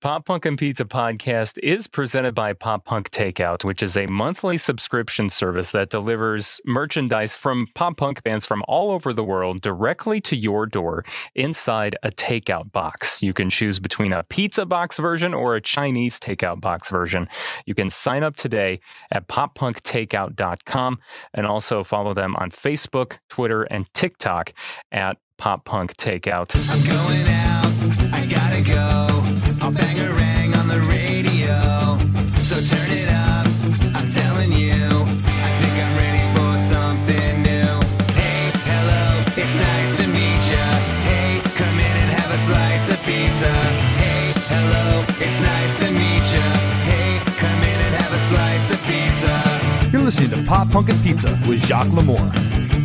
Pop Punk and Pizza podcast is presented by Pop Punk Takeout, which is a monthly subscription service that delivers merchandise from pop punk bands from all over the world directly to your door inside a takeout box. You can choose between a pizza box version or a Chinese takeout box version. You can sign up today at poppunktakeout.com and also follow them on Facebook, Twitter, and TikTok at Pop Punk Takeout. So turn it up, I'm telling you. I think I'm ready for something new. Hey, hello, it's nice to meet ya. Hey, come in and have a slice of pizza. Hey, hello, it's nice to meet ya. Hey, come in and have a slice of pizza. You're listening to Pop Punk and Pizza with Jacques Lamour.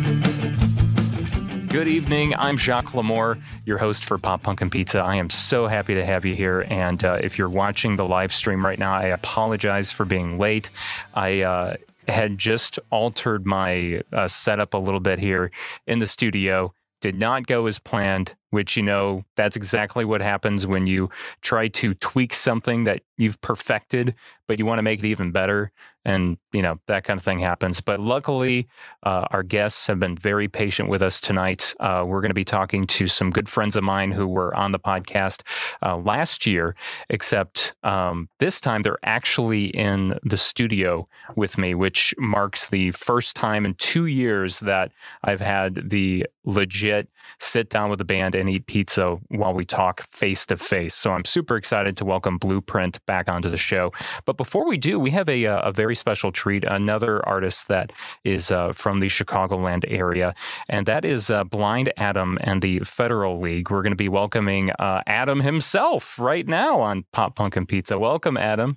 Good evening. I'm Jacques Lamour, your host for Pop Punk and Pizza. I am so happy to have you here. And uh, if you're watching the live stream right now, I apologize for being late. I uh, had just altered my uh, setup a little bit here in the studio. Did not go as planned, which, you know, that's exactly what happens when you try to tweak something that you've perfected, but you want to make it even better and you know that kind of thing happens. But luckily, uh, our guests have been very patient with us tonight. Uh, we're going to be talking to some good friends of mine who were on the podcast uh, last year, except um, this time they're actually in the studio with me, which marks the first time in two years that I've had the legit sit down with the band and eat pizza while we talk face to face. So I'm super excited to welcome Blueprint back onto the show. But before we do, we have a, uh, a very special treat, another artist that is uh, from the Chicagoland area, and that is uh, Blind Adam and the Federal League. We're going to be welcoming uh, Adam himself right now on Pop Punk and Pizza. Welcome, Adam.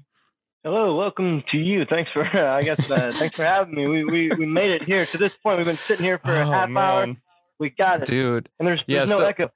Hello, welcome to you. Thanks for, uh, I guess, uh, thanks for having me. We, we we made it here to this point. We've been sitting here for a Oh, half hour. We got it, Dude, and there's, Yeah, there's no so- echo.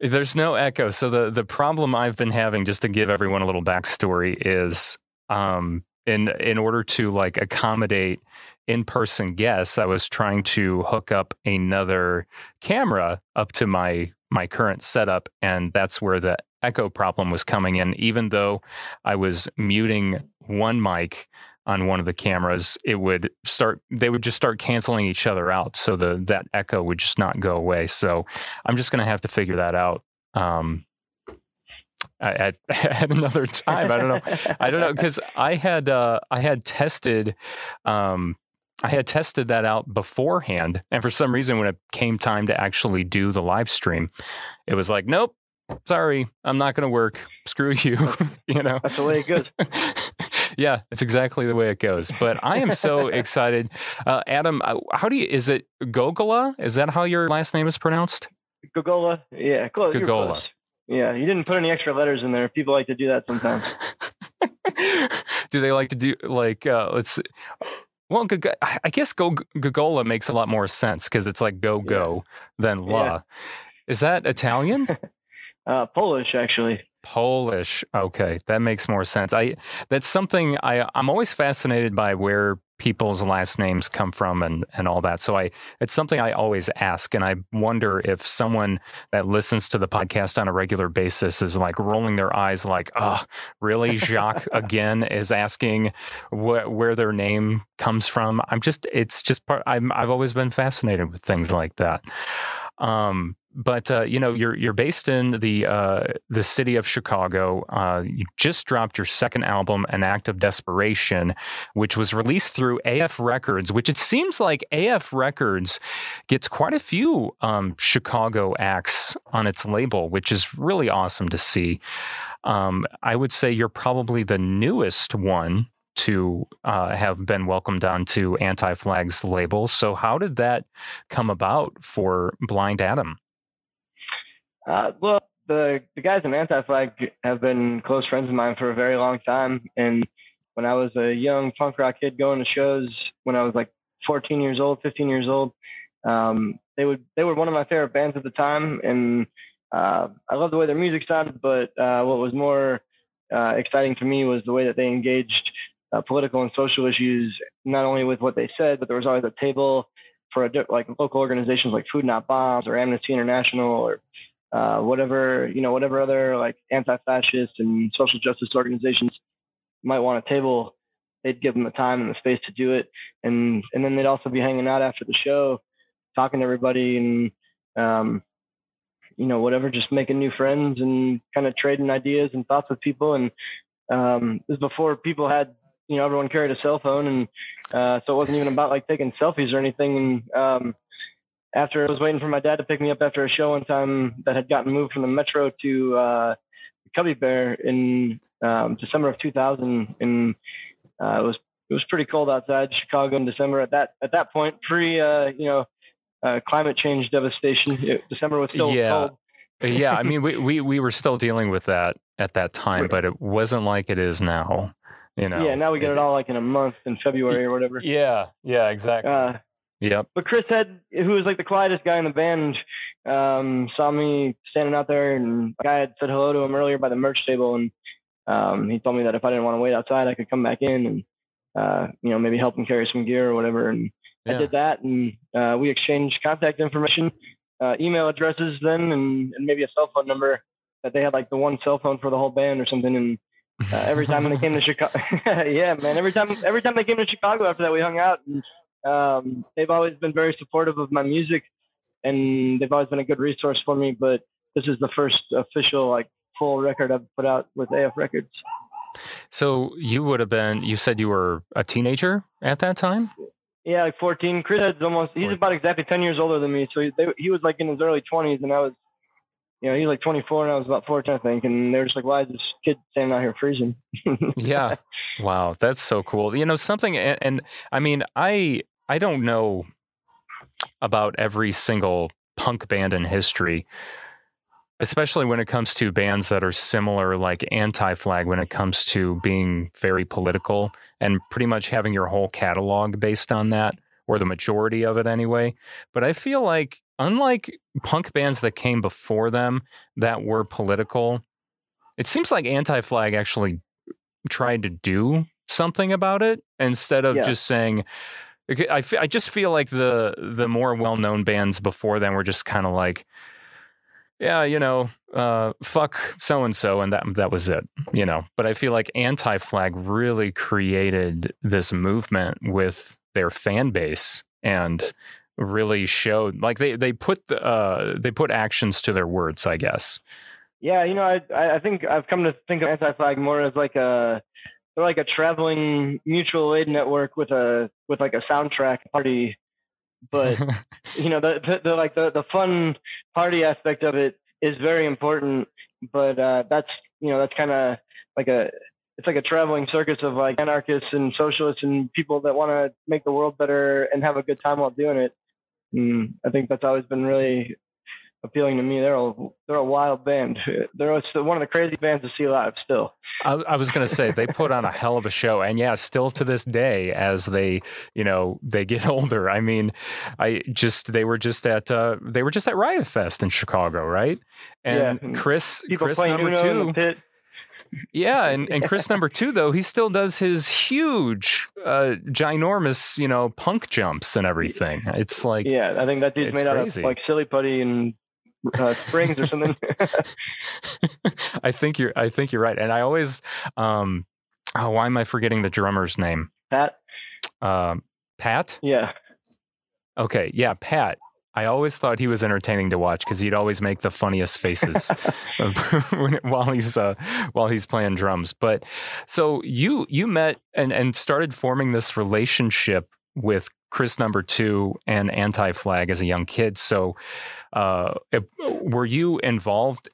There's no echo. So the the problem I've been having, just to give everyone a little backstory, is um, in in order to like accommodate in person guests, I was trying to hook up another camera up to my my current setup, and that's where the echo problem was coming in. Even though I was muting one mic on one of the cameras, it would start. They would just start canceling each other out, so the that echo would just not go away. So I'm just going to have to figure that out um, at, at another time. I don't know. I don't know because I had uh, I had tested um, I had tested that out beforehand, and for some reason, when it came time to actually do the live stream, it was like, nope. Sorry, I'm not going to work. Screw you. you know, That's the way it goes. yeah, it's exactly the way it goes. But I am so excited, uh, Adam. uh, How do you? Is it Gogola? Is that how your last name is pronounced? Gogola, yeah, close. Gogola. close. Yeah, you didn't put any extra letters in there. People like to do that sometimes. do they like to do like uh let's well i guess go gogola makes a lot more sense because it's like go go than la Yeah. is that italian Uh, Polish, actually. Polish. Okay that makes more sense. I that's something i i'm always fascinated by where people's last names come from and and all that. So i it's something i always ask and i wonder if someone that listens to the podcast on a regular basis is like rolling their eyes like oh really? Jacques again is asking wh- where their name comes from? I'm just it's just part i'm i've always been fascinated with things like that. Um but uh, you know you're you're based in the uh, the city of Chicago. Uh, you just dropped your second album, An Act of Desperation, which was released through AF Records. Which it seems like AF Records gets quite a few um, Chicago acts on its label, which is really awesome to see. Um, I would say you're probably the newest one to uh, have been welcomed onto Anti Flag's label. So how did that come about for Blind Adam? Uh, well, the the guys in Anti-Flag have been close friends of mine for a very long time, and when I was a young punk rock kid going to shows when I was like 14 years old, 15 years old, um, they would they were one of my favorite bands at the time, and uh, I loved the way their music sounded. But uh, what was more uh, exciting to me was the way that they engaged uh, political and social issues, not only with what they said, but there was always a table for a, like local organizations like Food Not Bombs or Amnesty International or uh, whatever you know, whatever other like anti-fascist and social justice organizations might want a table, they'd give them the time and the space to do it, and and then they'd also be hanging out after the show, talking to everybody and um, you know whatever, just making new friends and kind of trading ideas and thoughts with people. And um, this is before people had you know everyone carried a cell phone, and uh, so it wasn't even about like taking selfies or anything. And um, after I was waiting for my dad to pick me up after a show one time that had gotten moved from the metro to uh, Cubby Bear in um, December of 2000, and uh, it was it was pretty cold outside Chicago in December at that at that point pre uh, you know uh, climate change devastation. It, December was still Yeah. cold. yeah, I mean, we, we we were still dealing with that at that time, but it wasn't like it is now. You know. Yeah, now we get it all like in a month in February or whatever. Yeah, yeah, exactly. Uh, yep. but Chris had, who was like the quietest guy in the band, um, saw me standing out there, and a guy had said hello to him earlier by the merch table, and um, he told me that if I didn't want to wait outside, I could come back in and, uh, you know, maybe help him carry some gear or whatever. And I did that, and uh, we exchanged contact information, uh, email addresses then, and, and maybe a cell phone number. That they had like the one cell phone for the whole band or something, and uh, every time they came to Chicago, yeah, man. Every time, every time they came to Chicago after that, we hung out. And, um, they've always been very supportive of my music, and they've always been a good resource for me. But this is the first official, like, full record I've put out with AF Records. So you would have been. You said you were a teenager at that time. Yeah, like 14. Chris is almost, he's about exactly 10 years older than me. So he, they, he was like in his early 20s, and I was, you know, he was like 24, and I was about 14, I think. And they were just like, why is this kid standing out here freezing? Yeah. Wow, that's so cool. You know something, and, and I mean, I I don't know about every single punk band in history, especially when it comes to bands that are similar, like Anti Flag, when it comes to being very political and pretty much having your whole catalog based on that, or the majority of it anyway. But I feel like, unlike punk bands that came before them that were political, it seems like Anti Flag actually tried to do something about it instead of Yeah. just saying, I, I just feel like the the more well known bands before them were just kind of like, yeah, you know, uh, fuck so and so, and that that was it, you know. But I feel like Anti Flag really created this movement with their fan base and really showed like they they put the, uh, they put actions to their words, I guess. Yeah, you know, I I think I've come to think of anti-flag more as like a they're like a traveling mutual aid network with a with like a soundtrack party, but you know the the, the like the the fun party aspect of it is very important. But uh, that's you know that's kind of like a it's like a traveling circus of like anarchists and socialists and people that want to make the world better and have a good time while doing it. And I think that's always been really appealing to me. They're a they're a wild band. They're one of the crazy bands to see live still. I, I was going to say they put on a hell of a show, and yeah, still to this day, as they you know they get older. I mean, I just they were just at uh, they were just at Riot Fest in Chicago, right? And Yeah, and Chris, Chris number Uno two, yeah, and, and Chris number two though he still does his huge, uh, ginormous, you know, punk jumps and everything. It's like Yeah, I think that dude's made out of like silly putty and uh, springs or something. I think you're I think you're right, and I always um, oh, why am I forgetting the drummer's name? Pat. Um, Pat. Yeah. Okay, yeah, Pat. I always thought he was entertaining to watch because he'd always make the funniest faces while he's uh, while he's playing drums. But so you you met and and started forming this relationship with Chris Number Two and Anti Flag as a young kid. So, uh, were you involved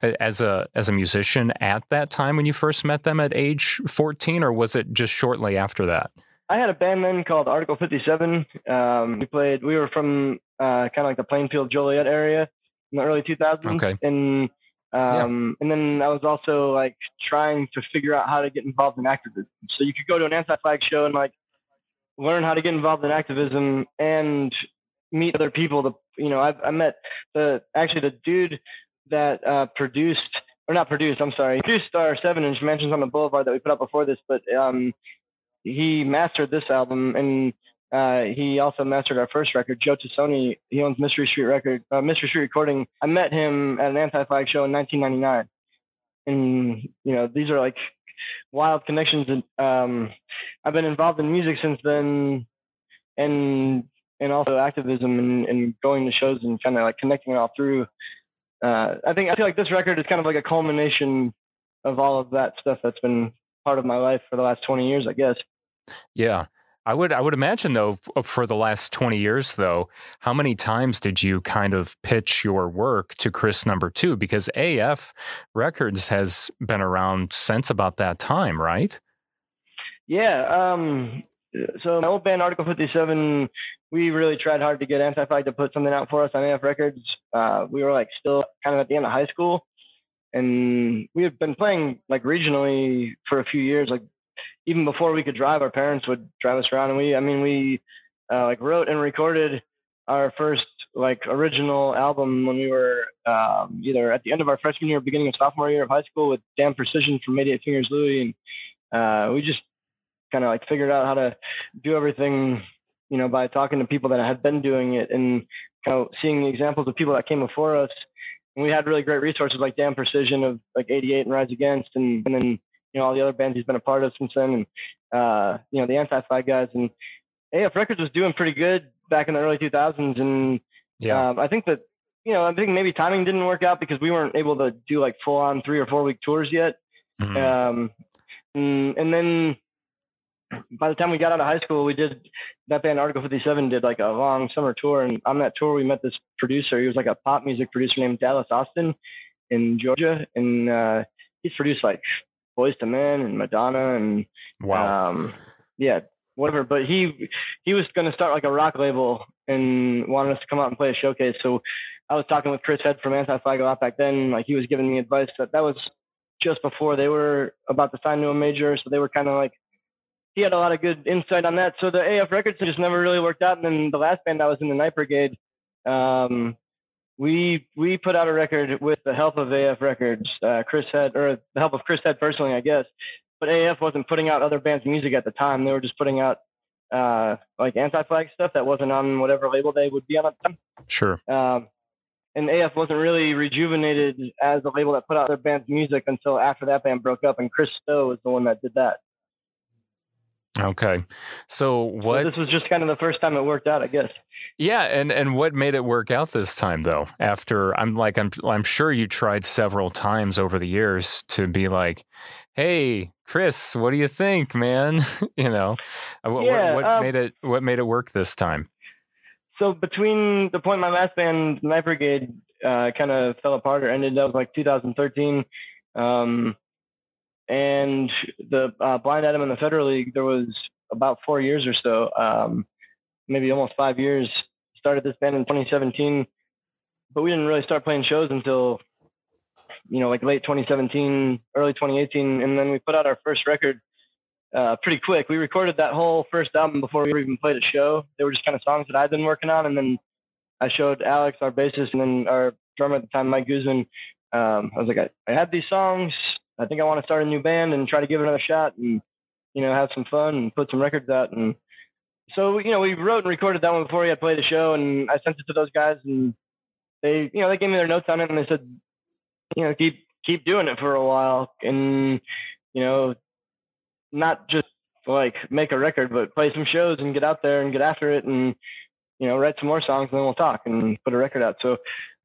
as a as a musician at that time when you first met them at age fourteen, or was it just shortly after that? I had a band then called Article 57. Um, we played. We were from uh, kind of like the Plainfield Joliet area in the early 2000s. Okay. And um, and then I was also like trying to figure out how to get involved in activism. So you could go to an anti-flag show and like learn how to get involved in activism and meet other people. To you know, I've I met the actually the dude that uh, produced or not produced. I'm sorry, produced our seven-inch Mansions on the Boulevard that we put out before this, but um, he mastered this album and uh, he also mastered our first record. Joe Tassoni, he owns Mystery Street Record, uh, Mystery Street Recording. I met him at an Anti-Flag show in 1999, and you know these are like wild connections. And um, I've been involved in music since then, and and also activism and, and going to shows and kind of like connecting it all through. Uh, I think I feel like this record is kind of like a culmination of all of that stuff that's been part of my life for the last 20 years, I guess. Yeah. I would I would imagine though for the last 20 years though how many times did you kind of pitch your work to Chris number 2 because AF Records has been around since about that time right Yeah um so my old band Article 57 we really tried hard to get Anti-Flag to put something out for us on AF Records. Uh, we were like still kind of at the end of high school. And we had been playing like regionally for a few years like even before we could drive, our parents would drive us around, and we, I mean, we uh, like wrote and recorded our first like original album when we were um, either at the end of our freshman year, or beginning of sophomore year of high school with Dan Precision from 88 Fingers Louie, and uh, we just kind of like figured out how to do everything, you know, by talking to people that had been doing it and kind of seeing the examples of people that came before us. And we had really great resources like Dan Precision of like 88 and Rise Against, and, and then you know all the other bands he's been a part of since then, and uh, you know the Anti-Flag guys. And AF Records was doing pretty good back in the early 2000s, and yeah um, I think that you know I think maybe timing didn't work out because we weren't able to do like full on three or four week tours yet. Mhm. Um, and, and then by the time we got out of high school, we did that band Article 57 did like a long summer tour. And on that tour, we met this producer. He was like a pop music producer named Dallas Austin in Georgia. And uh, he's produced like Boyz II Men and Madonna and wow um, yeah, whatever. But he he was going to start like a rock label and wanted us to come out and play a showcase. So I was talking with Chris Head from Anti-Flag a lot back then. Like he was giving me advice that that was just before they were about to sign to a major, so they were kind of like he had a lot of good insight on that. So the AF records just never really worked out. And then the last band I was in, the Night Brigade, um, we we put out a record with the help of AF Records, uh, Chris Head, or the help of Chris Head personally, I guess. But AF wasn't putting out other bands' music at the time. They were just putting out uh, like anti-flag stuff that wasn't on whatever label they would be on at the time. sure Um, and AF wasn't really rejuvenated as a label that put out their band's music until after that band broke up, and Chris Stowe was the one that did that. Okay so what this was just kind of the first time it worked out, I guess. Yeah, and and what made it work out this time though? After I'm like I'm I'm sure you tried several times over the years to be like, "Hey, Chris, what do you think, man?" you know, Uh, what, Yeah, what, what um, made it what made it work this time? So between the point my last band, Night Brigade, uh, kind of fell apart or ended, up like 2013. Um, and the uh, Blind Adam in the Federal League, there was about four years or so, um, maybe almost five years. Started this band in 2017, but we didn't really start playing shows until, you know, like late 2017, early 2018, and then we put out our first record uh, pretty quick. We recorded that whole first album before we even played a show. They were just kind of songs that I'd been working on, and then I showed Alex, our bassist, and then our drummer at the time, Mike Guzman. Um, I was like, I, I had these songs. I think I want to start a new band and try to give it another shot, and you know, have some fun and put some records out. And so, you know, we wrote and recorded that one before we had played the show, and I sent it to those guys, and they, you know, they gave me their notes on it, and they said, you know, keep keep doing it for a while, and you know, not just like make a record, but play some shows and get out there and get after it and, you know, write some more songs and then we'll talk and put a record out. So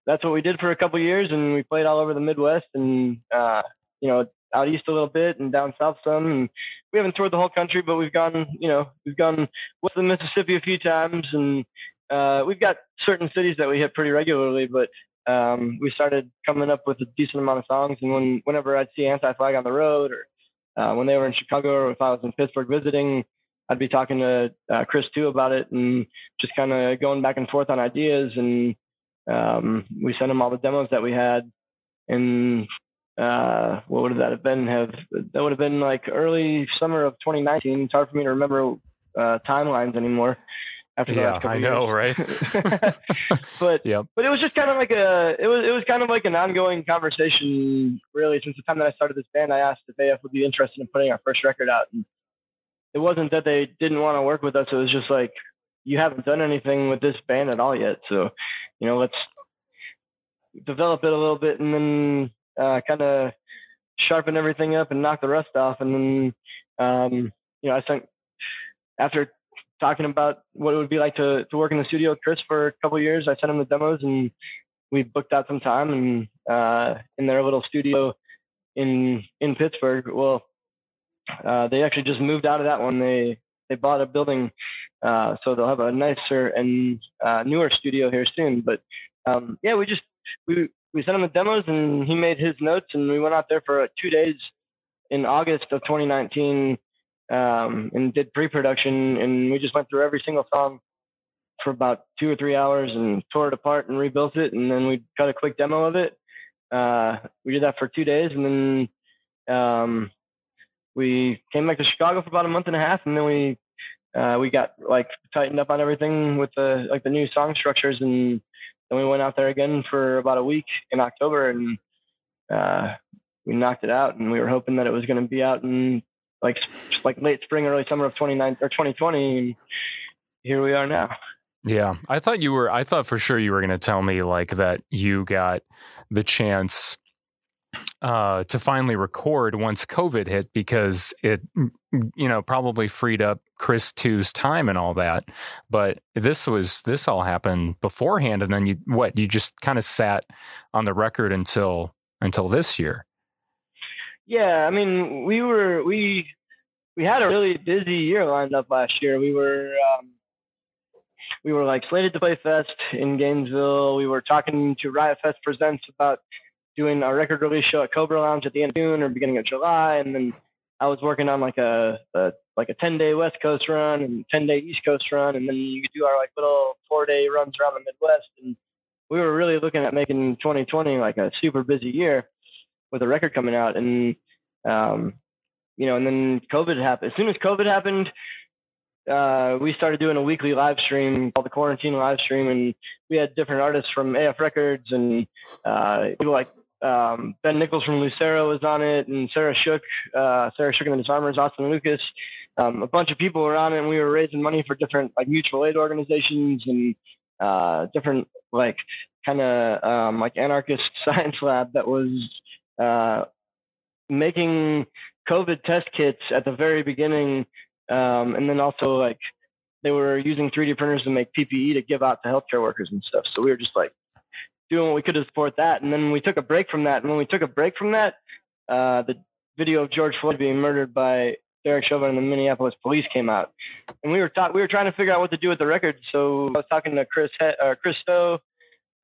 that's what we did for a couple years and we played all over the Midwest and, uh, you know, out east a little bit and down south some. And we haven't toured the whole country, but we've gone, you know, we've gone of the Mississippi a few times and, uh, we've got certain cities that we hit pretty regularly, but um, we started coming up with a decent amount of songs. And when whenever I'd see Anti-Flag on the road, or uh, when they were in Chicago, or if I was in Pittsburgh visiting, I'd be talking to uh, Chris Two about it, and just kind of going back and forth on ideas. And um, we sent him all the demos that we had. And uh, what would that have been? Have that would have been like early summer of 2019. It's hard for me to remember uh, timelines anymore. After the Yeah, last couple I years. know, right? but Yep. but it was just kind of like a it was it was kind of like an ongoing conversation really since the time that I started this band. I asked if AF would be interested in putting our first record out, and it wasn't that they didn't want to work with us. It was just like you haven't done anything with this band at all yet. So, you know, let's develop it a little bit and then uh, kind of sharpen everything up and knock the rust off. And then, um, you know, I think after talking about what it would be like to, to work in the studio with Chris for a couple years, I sent him the demos and we booked out some time and uh, in their little studio in in Pittsburgh. Well, uh, they actually just moved out of that one. They they bought a building, uh, so they'll have a nicer and uh, newer studio here soon. But um, yeah, we just we we sent him the demos and he made his notes and we went out there for uh, two days in August of 2019 um, and did pre-production and we just went through every single song for about two or three hours and tore it apart and rebuilt it and then we cut a quick demo of it. Uh, we did that for two days and then um, we came back to Chicago for about a month and a half and then we uh, we got like tightened up on everything with the like the new song structures and then we went out there again for about a week in October and uh, we knocked it out. And we were hoping that it was going to be out in like like late spring, early summer of 29 or 2020. And here we are now. Yeah, I thought you were. I thought for sure you were going to tell me like that you got the chance uh, to finally record once COVID hit because it, you know, probably freed up Chris Two's time and all that. But this was this all happened beforehand, and then you what? You just kind of sat on the record until until this year. Yeah, I mean, we were we we had a really busy year lined up last year. We were um, we were like slated to play Fest in Gainesville. We were talking to Riot Fest Presents about doing a record release show at Cobra Lounge at the end of June or beginning of July, and then I was working on like a, a like a 10 day West Coast run and 10 day East Coast run, and then you could do our like little four day runs around the Midwest. And we were really looking at making 2020 like a super busy year with a record coming out. And um, you know, and then COVID happened. As soon as COVID happened, uh, we started doing a weekly live stream called the Quarantine Live Stream, and we had different artists from AF Records and uh, people like um, Ben Nichols from Lucero was on it, and Sarah Shook, uh, Sarah Shook and the Disarmers, Austin Lucas. Um, a bunch of people were on it, and we were raising money for different like mutual aid organizations and uh, different like kind of um, like anarchist science lab that was uh, making COVID test kits at the very beginning, um, and then also like they were using 3D printers to make PPE to give out to healthcare workers and stuff. So we were just like doing what we could to support that. And then we took a break from that. And when we took a break from that, uh, the video of George Floyd being murdered by Derek Chauvin and the Minneapolis police came out. And we were talk- we were trying to figure out what to do with the record. So I was talking to Chris he- uh, Chris Stowe,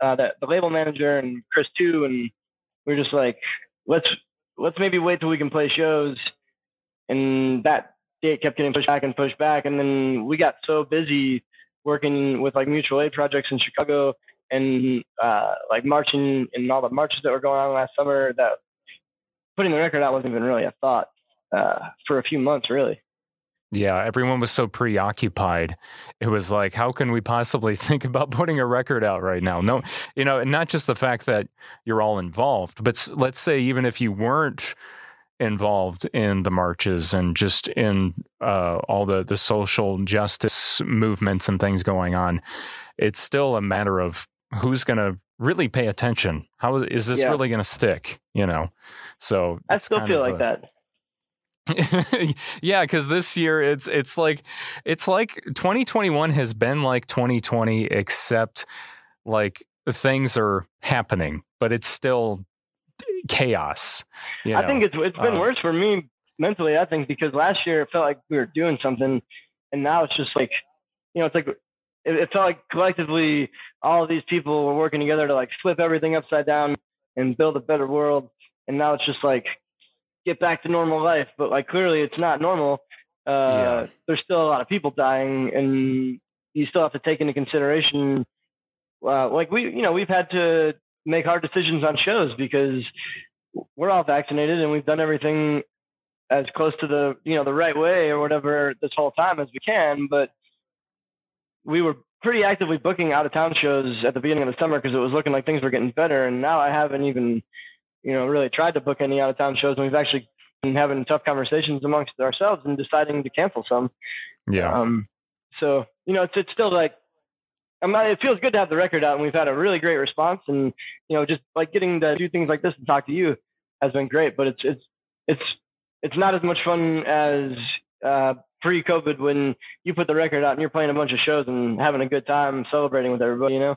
uh, the, the label manager, and Chris Two, and we are just like, let's let's maybe wait till we can play shows. And that date kept getting pushed back and pushed back. And then we got so busy working with like mutual aid projects in Chicago and uh, like marching and all the marches that were going on last summer that putting the record out wasn't even really a thought uh, for a few months, really. Yeah, everyone was so preoccupied. It was like, how can we possibly think about putting a record out right now? No, you know, and not just the fact that you're all involved, but let's say even if you weren't involved in the marches and just in uh, all the the social justice movements and things going on, it's still a matter of who's going to really pay attention. How is this yeah. really going to stick? You know, so I still feel like a, that. Yeah, because this year it's it's like it's like 2021 has been like 2020, except like things are happening, but it's still chaos. You know? I think it's it's been um, worse for me mentally. I think because last year it felt like we were doing something, and now it's just like you know, it's like it, it felt like collectively all of these people were working together to like flip everything upside down and build a better world, and now it's just like get back to normal life. But like clearly it's not normal. Uh, yeah. There's still a lot of people dying, and you still have to take into consideration. Uh, like we, you know, we've had to make hard decisions on shows because we're all vaccinated and we've done everything as close to the you know the right way or whatever this whole time as we can. But we were pretty actively booking out of town shows at the beginning of the summer because it was looking like things were getting better. And now I haven't even you know, really tried to book any out of town shows, and we've actually been having tough conversations amongst ourselves and deciding to cancel some. Yeah. Um, So you know, it's it's still like. I'm not, it feels good to have the record out, and we've had a really great response. And you know, just like getting to do things like this and talk to you has been great. But it's it's it's it's not as much fun as uh, pre-COVID when you put the record out and you're playing a bunch of shows and having a good time celebrating with everybody. You know.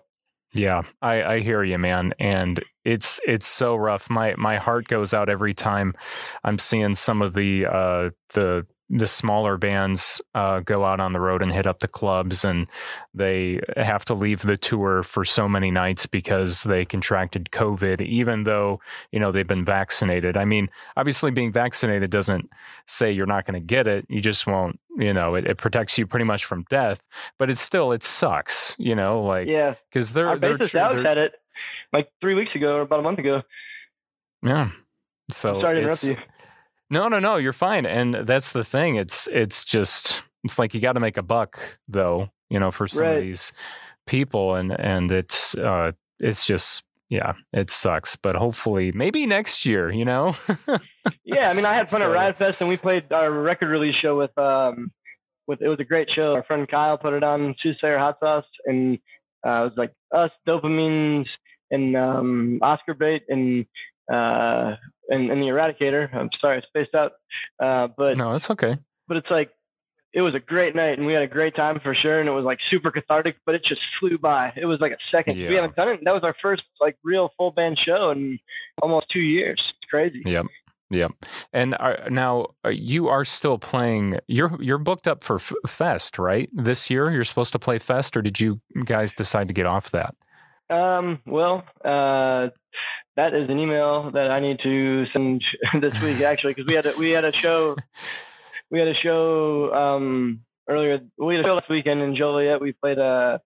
Yeah, I, I hear you, man, and it's it's so rough. My my heart goes out every time I'm seeing some of the uh, the the smaller bands uh, go out on the road and hit up the clubs, and they have to leave the tour for so many nights because they contracted COVID, even though you know they've been vaccinated. I mean, obviously, being vaccinated doesn't say you're not going to get it. You just won't. You know, it, it, protects you pretty much from death, but it still it sucks. You know, like yeah, because they're our they're, tr- they're- had it like three weeks ago or about a month ago. yeah. So Sorry to interrupt you. No, no, no, you're fine. And that's the thing. It's it's just it's like you got to make a buck though, you know, for some Right. of these people and and it's uh it's just yeah, it sucks, but hopefully maybe next year, you know. Yeah, I mean, I had fun So- at Riot Fest, and we played our record release show with um, with it was a great show. Our friend Kyle put it on Soothsayer Hot Sauce, and uh, it was like us, Dopamines, and um, Oscar Bait, and uh, and, and the Eradicator. I'm sorry, I spaced out, uh, but no, it's okay. but it's like it was a great night, and we had a great time for sure, and it was like super cathartic, but it just flew by. It was like a second. Yeah. We haven't done it. That was our first like real full band show in almost two years. It's crazy. Yep. Yep. And are, now uh, you are still playing. You're you're booked up for F- Fest, right? This year you're supposed to play Fest, or did you guys decide to get off that? Um, well, uh, that is an email that I need to send this week actually, because we had a, we had a show, we had a show um, earlier. We had a show last weekend in Joliet. We played a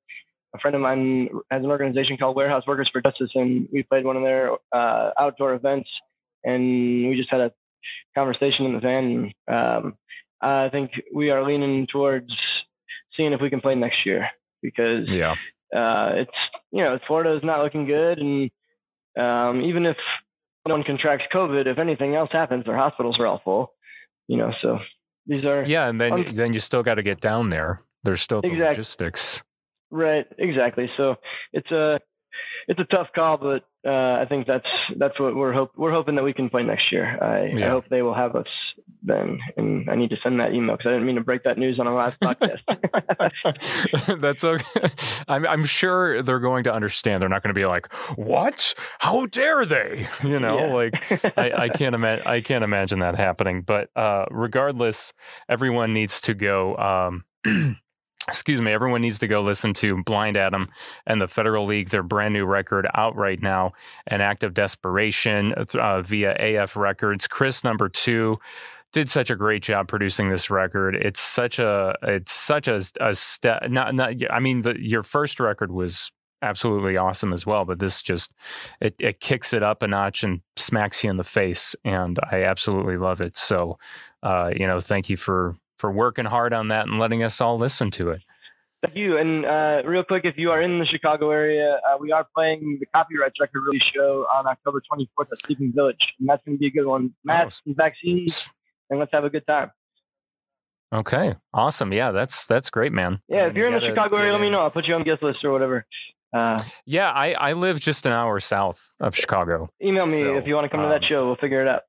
a friend of mine has an organization called Warehouse Workers for Justice, and we played one of their uh, outdoor events, and we just had a conversation in the van. Um, I think we are leaning towards seeing if we can play next year because Yeah. uh, it's you know Florida is not looking good, and um, even if no one contracts COVID, if anything else happens, their hospitals are all full. You know, so these are Yeah, and then then you still got to get down there. There's still the logistics. right, exactly. So it's a it's a tough call, but uh, I think that's that's what we're hope we're hoping that we can play next year. I, I hope they will have us then, and I need to send that email because I didn't mean to break that news on a live podcast. That's okay. I'm I'm sure they're going to understand. They're not going to be like, "What? How dare they?" You know, Yeah. like I, I can't imagine. I can't imagine that happening. But uh, regardless, everyone needs to go. Um, excuse me. Everyone needs to go listen to Blind Adam and the Federal League. Their brand new record out right now, "An Act of Desperation" uh, via AF Records. Chris number two did such a great job producing this record. It's such a it's such a a step. Not not. I mean, the, your first record was absolutely awesome as well, but this just it it kicks it up a notch and smacks you in the face, and I absolutely love it. So, uh, you know, thank you for for working hard on that and letting us all listen to it. Thank you. And uh, real quick, if you are in the Chicago area, uh, we are playing the Copyrights record release show on October 24th at Sleeping Village, and that's going to be a good one. Masks and vaccines, and let's have a good time. Okay, awesome. Yeah, that's that's great, man. Yeah, Um, if you're in the Chicago area, let me know. I'll put you on guest list or whatever. Uh, Yeah, I I live just an hour south of Chicago. email me So, if you want to come to that um, show. We'll figure it out.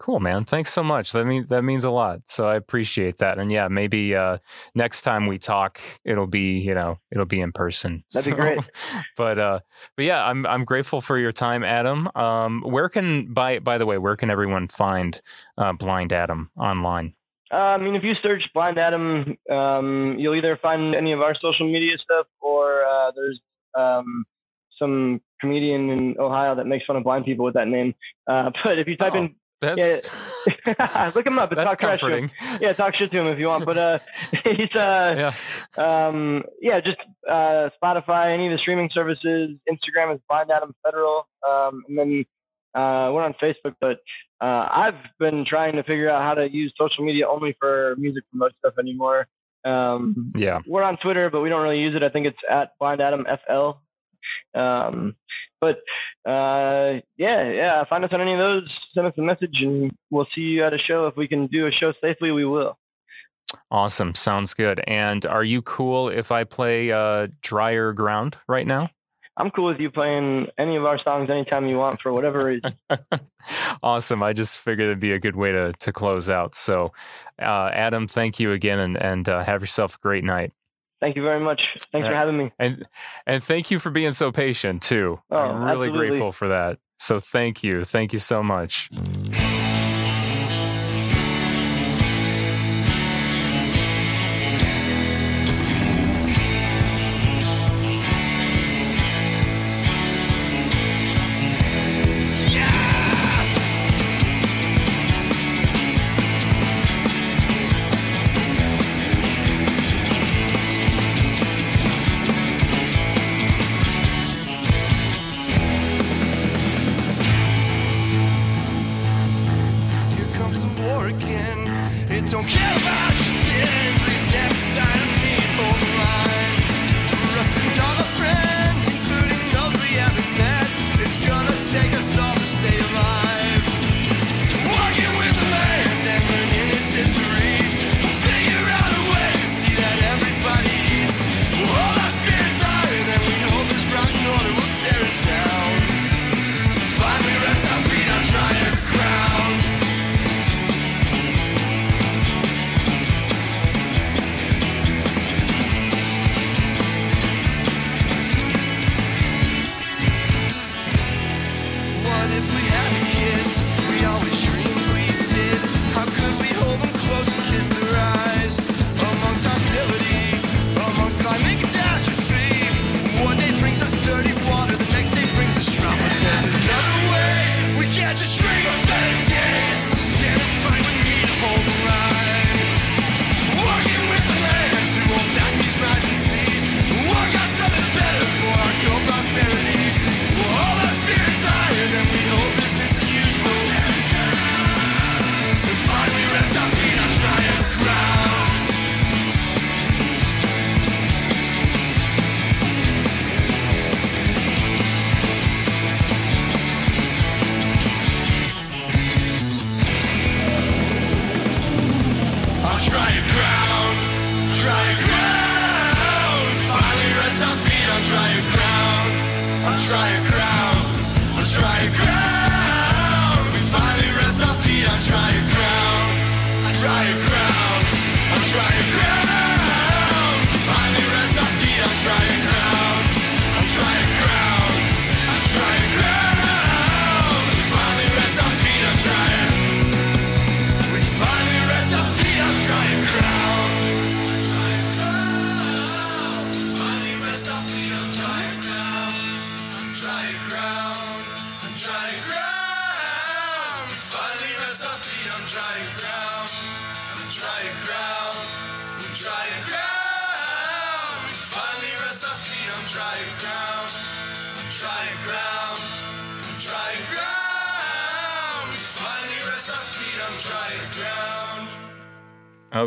Cool, man. Thanks so much. That means that means a lot. So I appreciate that. And yeah, maybe uh, next time we talk, it'll be you know it'll be in person. That'd be great. But uh, but yeah, I'm I'm grateful for your time, Adam. Um, where can by by the way, where can everyone find uh, Blind Adam online? Uh, I mean, if you search Blind Adam, um, you'll either find any of our social media stuff or uh, there's um, some comedian in Ohio that makes fun of blind people with that name. Uh, but if you type Oh, That's in, look him up. and that's talk trash to him. comforting. Yeah, talk shit to him if you want. But uh, he's uh, Yeah. um, yeah, just uh, Spotify, any of the streaming services. Instagram is Blind Adam Federal, um, and then uh, we're on Facebook. But uh, I've been trying to figure out how to use social media only for music promote stuff anymore. Um, Yeah. we're on Twitter, but we don't really use it. I think it's at Blind Adam FL. Um, but uh, yeah, yeah, find us on any of those. Send us a message, and we'll see you at a show. If we can do a show safely, we will. Awesome. Sounds good. And are you cool if I play uh, Drier Ground right now? I'm cool with you playing any of our songs anytime you want for whatever reason. awesome. I just figured it'd be a good way to, to close out. So, uh, Adam, thank you again and, and uh, have yourself a great night. Thank you very much. Thanks for having me. And and thank you for being so patient too. Oh, I'm really absolutely. grateful for that. So thank you. Thank you so much.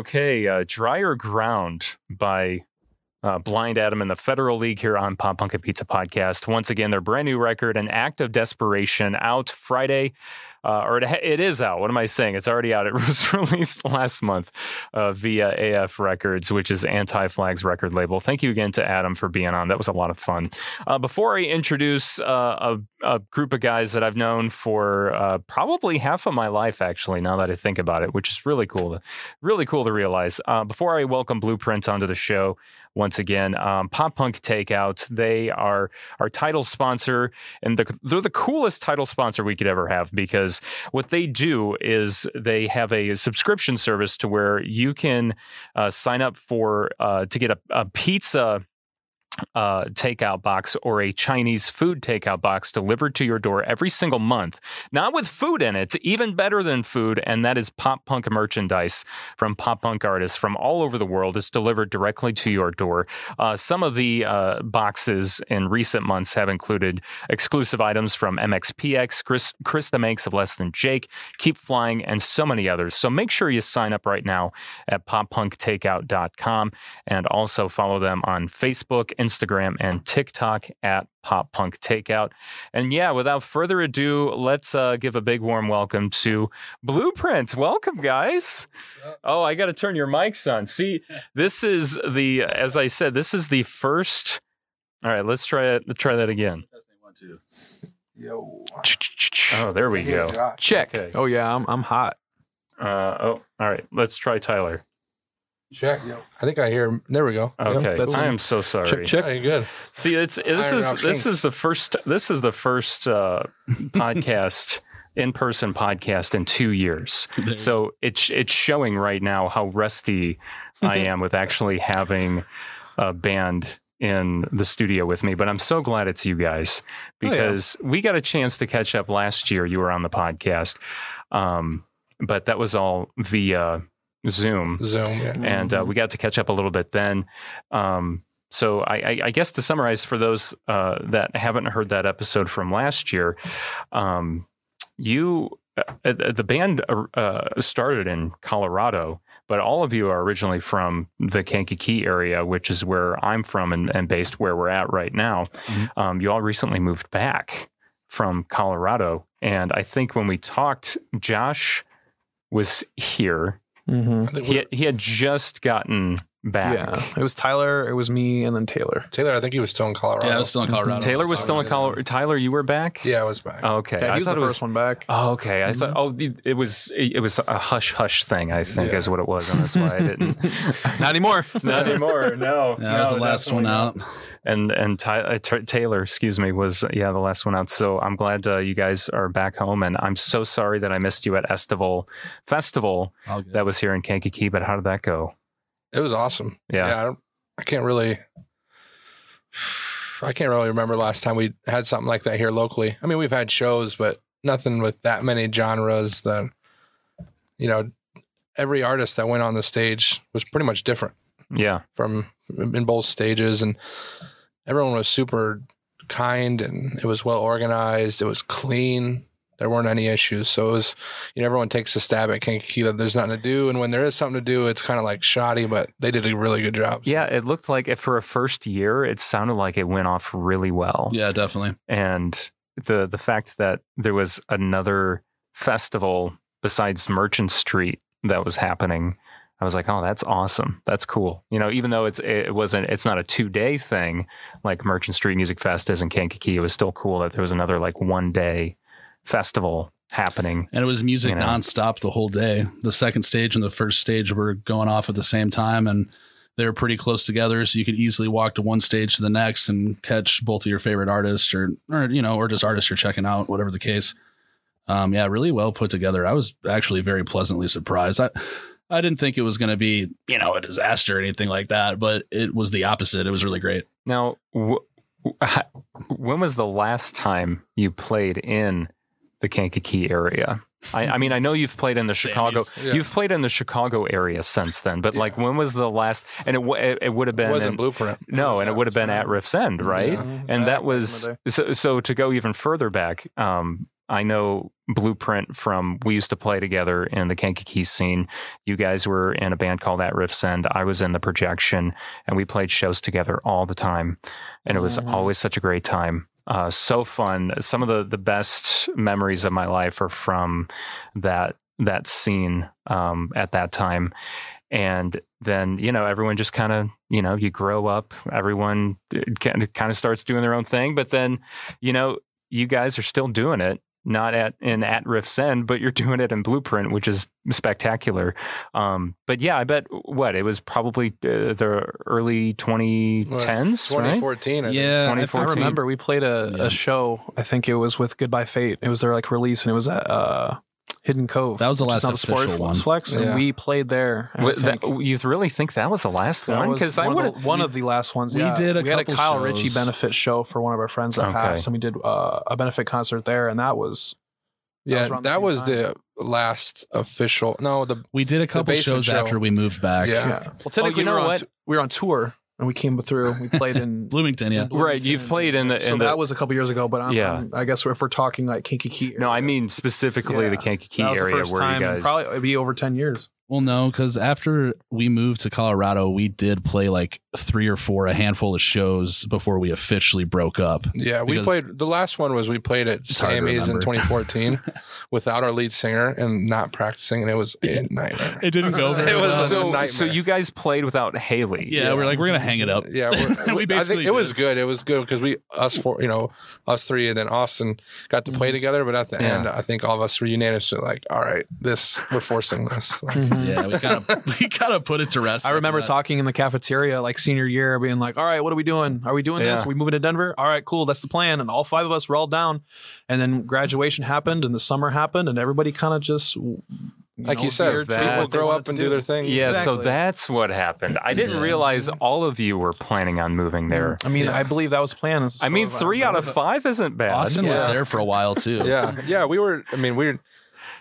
Okay, uh, Drier Ground by uh, Blind Adam in the Federal League here on Pop Punk and Pizza Podcast. Once again, their brand new record, An Act of Desperation, out Friday. Uh, or it, it is out. What am I saying? It's already out. It was released last month uh, via AF Records, which is Anti Flag's record label. Thank you again to Adam for being on. That was a lot of fun. Uh, before I introduce uh, a, a group of guys that I've known for uh, probably half of my life, actually, now that I think about it, which is really cool to really cool to realize. Uh, before I welcome Blueprint onto the show, once again, um, Pop Punk Takeout. They are our title sponsor, and the, they're the coolest title sponsor we could ever have because what they do is they have a subscription service to where you can uh, sign up for uh, to get a, a pizza uh, takeout box or a Chinese food takeout box delivered to your door every single month. Not with food in it, even better than food, and that is pop punk merchandise from pop punk artists from all over the world. It's delivered directly to your door. Uh, some of the uh, boxes in recent months have included exclusive items from MXPX, Chris, Krista Makes of Less Than Jake, Keep Flying, and so many others. So make sure you sign up right now at poppunktakeout.com and also follow them on Facebook, Instagram, and TikTok at Pop Punk Takeout. And yeah, without further ado, let's uh, give a big warm welcome to Blueprint. Welcome, guys. Oh, I got to turn your mics on. See, this is the, as I said, this is the first. All right, let's try it. Let's try that again. Yo. Oh, there we go. Check. Okay. Oh yeah, I'm I'm hot. Uh, oh, all right. Let's try Tyler. Check. I think I hear. him. There we go. Yep, Okay, that's I am so sorry. Check check. Yeah, good. See, it's this Iron is out this kinks. is the first this is the first uh, podcast in person podcast in two years. So it's it's showing right now how rusty I am with actually having a band in the studio with me. But I'm so glad it's you guys Oh, yeah. because we got a chance to catch up last year. You were on the podcast, um, but that was all via Zoom Zoom. Yeah. and uh, we got to catch up a little bit then. Um, so I, I, I guess to summarize for those uh, that haven't heard that episode from last year, um, you uh, the band uh, started in Colorado, but all of you are originally from the Kankakee area, which is where I'm from and, and based where we're at right now. Um, you all recently moved back from Colorado, and I think when we talked, Josh was here Mm-hmm. He had, he had just gotten back. Yeah, it was Tyler, it was me, and then Taylor. Taylor, I think he was still in Colorado. Yeah, I was still in Colorado. Taylor was still in Colorado. Tyler, you were back. Yeah, I was back. Oh, okay. Yeah, I he was the thought it first one back. Oh, okay. I thought. Oh, it was. It was a hush hush thing. I think Yeah. is what it was, and that's why I didn't. Not anymore. Not anymore. No. Yeah, I was the last one out. And and Ty, uh, T- Taylor, excuse me, was yeah the last one out. So I'm glad uh, you guys are back home, and I'm so sorry that I missed you at Estival Festival that was here in Kankakee. But how did that go? It was awesome. Yeah. I, I can't really. I can't really remember last time we had something like that here locally. I mean, we've had shows, but nothing with that many genres. That you know, every artist that went on the stage was pretty much different Yeah. from in both stages, and everyone was super kind and it was well organized. It was clean. There weren't any issues. So it was, you know, everyone takes a stab at Kankakee that there's nothing to do. And when there is something to do, it's kind of like shoddy, but they did a really good job. Yeah, it looked like it, for a first year, it sounded like it went off really well. Yeah, definitely. And the the fact that there was another festival besides Merchant Street that was happening, I was like, oh, that's awesome. That's cool. You know, even though it's it wasn't it's not a two day thing like Merchant Street Music Fest is in Kankakee, it was still cool that there was another like one day festival happening. And it was music You know. nonstop the whole day. The second stage and the first stage were going off at the same time, and they were pretty close together. So you could easily walk to one stage to the next and catch both of your favorite artists, or or you know, or just artists you're checking out, whatever the case. Um, yeah, really well put together. I was actually very pleasantly surprised. I I didn't think it was going to be you know a disaster or anything like that, but it was the opposite. It was really great. Now, wh- wh- when was the last time you played in the Kankakee area? I, I mean, I know you've played in the Chicago. Yeah. You've played in the Chicago area since then, but like, when was the last? And it w- it, it would have It been wasn't in- Blueprint. no, and it would have been at Riff's End, right? Yeah. And that was so. So to go even further back, um, I know Blueprint from we used to play together in the Kankakee scene. You guys were in a band called At Riff's End. I was in the Projection, and we played shows together all the time, and it was Mhm. always such a great time. Uh, so fun. Some of the the best memories of my life are from that that scene um, at that time. And then, you know, everyone just kind of, you know, you grow up, everyone of, kind of starts doing their own thing. But then, you know, you guys are still doing it, not at in at Riff's End, but you're doing it in Blueprint, which is spectacular. Um, but yeah, I bet what it was probably uh, the early 2010s, right? 2014. I. Yeah, I- 2014. I remember we played a, Yeah. a show. I think it was with Goodbye Fate. It was their like release, and it was at uh, Hidden Cove. That was the last now Sport official one. Flex, and Yeah. we played there. and I What- that- think you really think that was the last that one? Because I one, would of have the, one of the last ones. We yeah. did a we had a couple Kyle Ritchie benefit show for one of our friends that Okay. passed, and we did uh, a benefit concert there, and that was Yeah, was around the that was time. the last official. No, the We did a couple shows show. after we moved back. Yeah. yeah. Well, technically, you know we, were on what? t- we were on tour, and we came through. We played in Bloomington, yeah. Right, you've played in the- So the- that was a couple years ago, but I'm, Yeah. I'm- i guess if we're talking like Kankakee, no, I mean specifically the Yeah. Kankakee that was the area first where time you guys. probably it'd be over ten years. Well, no, because after we moved to Colorado, we did play like three or four, a handful of shows before we officially broke up. Yeah, we played the last one was we played at It's hard to Sammy's in 2014 without our lead singer and not practicing, and it was a nightmare. It didn't go very It was well. a so, nightmare. so you guys played without Haley. Yeah, we're like, we're going to hang it up. Yeah, we're, We I basically think it was good. It was good because we us four, you know, us three, and then Austin got to play mm-hmm. together. But at the Yeah. end, I think all of us were unanimously like, "All right, this we're forcing this." Like, mm-hmm. Mm. Yeah, we kind of we kind of put it to rest. I remember that. talking in the cafeteria like senior year, being like, "All right, what are we doing? Are we doing this? Are we moving to Denver? All right, cool. That's the plan." And all five of us were all down. And then graduation happened, and the summer happened, and everybody kind of just, you like know, you said, people grow up and do their thing. Yeah, so that's what happened. I didn't Yeah. realize all of you were planning on moving there. I mean, Yeah. I believe that was planned. I mean, three uh, out of five isn't bad. Austin was there for a while too. yeah, yeah. We were. I mean, we were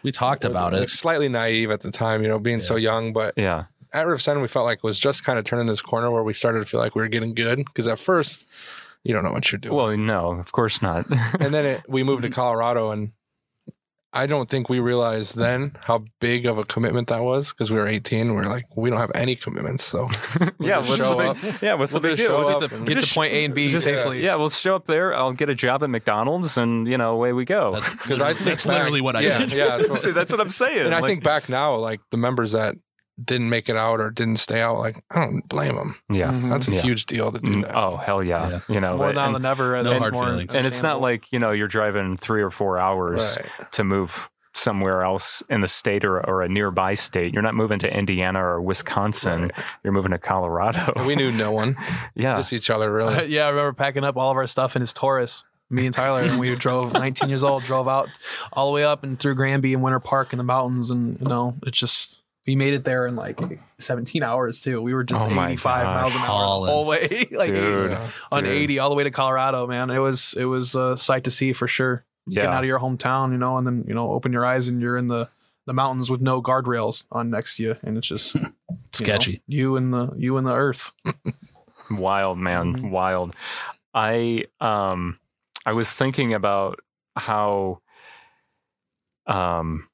we talked about like, it. slightly naive at the time, you know, being so young. But Yeah. at Riff's End, we felt like it was just kind of turning this corner where we started to feel like we were getting good. Because at first, you don't know what you're doing. Well, no, of course not. and then it, we moved to Colorado, and I don't think we realized then how big of a commitment that was because we were 18. We are like, we don't have any commitments, so yeah, just what's show the up. big, yeah, what's We'll the big deal? show We'll up just- Get just- to point A and B just- safely. Yeah, we'll show up there. I'll get a job at McDonald's, and you know, away we go. Because I think that's back- literally what I yeah, did. Yeah, that's what- See, that's what I'm saying. and I think back now, like the members that didn't make it out or didn't stay out, like I don't blame them. yeah. Mhm. That's a Yeah. huge deal to do Mm, that. Oh hell yeah! You know, more now and, than ever. no that's hard more and it's not like you know you're driving three or four hours Right. to move somewhere else in the state or, or a nearby state. You're not moving to Indiana or Wisconsin. You're moving to Colorado. We knew no one, yeah. just each other, really. yeah, I remember packing up all of our stuff in his Taurus. Me and Tyler, and we drove 19 years old, drove out all the way up and through Granby and Winter Park in the mountains, and you know, it just we made it there in like 17 hours too. We were just Oh my 85 miles an gosh. hour the Hauling. way, like Dude. Yeah. on dude. 80 all the way to Colorado. Man, it was it was a sight to see for sure. Yeah. Getting out of your hometown, you know, and then you know, open your eyes and you're in the the mountains with no guardrails on next to you, and it's just you know, Sketchy. you and the you and the earth. wild man Mhm. wild i um i was thinking about how um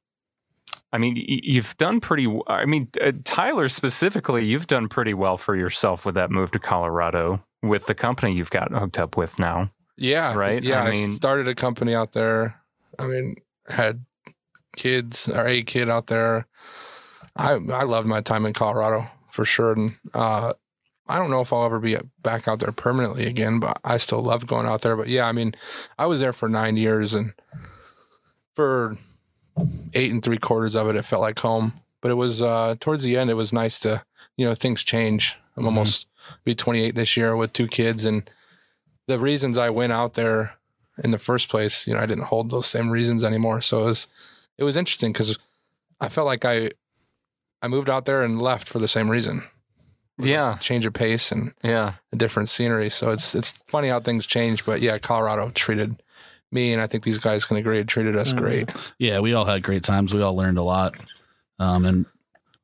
i mean you've done pretty I mean uh, tyler specifically you've done pretty well for yourself with that move to colorado with the company you've got hooked up with now Yeah. Right? Yeah. I I, started a company out there. I mean, had kids or a kid out there. I I loved my time in Colorado for sure. And uh, I don't know if I'll ever be back out there permanently again, but I still love going out there. But yeah, I mean, I was there for nine years and for eight and three quarters of it, it felt like home. But it was uh, towards the end, it was nice to, you know, things change. I'm Mhm. almost be 28 this year with two kids and the reasons I went out there in the first place, you know, I didn't hold those same reasons anymore. So it was, it was interesting because I felt like I, I moved out there and left for the same reason. yeah Change of pace and yeah a different scenery. So it's, it's funny how things change. But yeah, Colorado treated me, and I think these guys can agree, treated us Mhm. great. Yeah, we all had great times. We all learned a lot. Um, and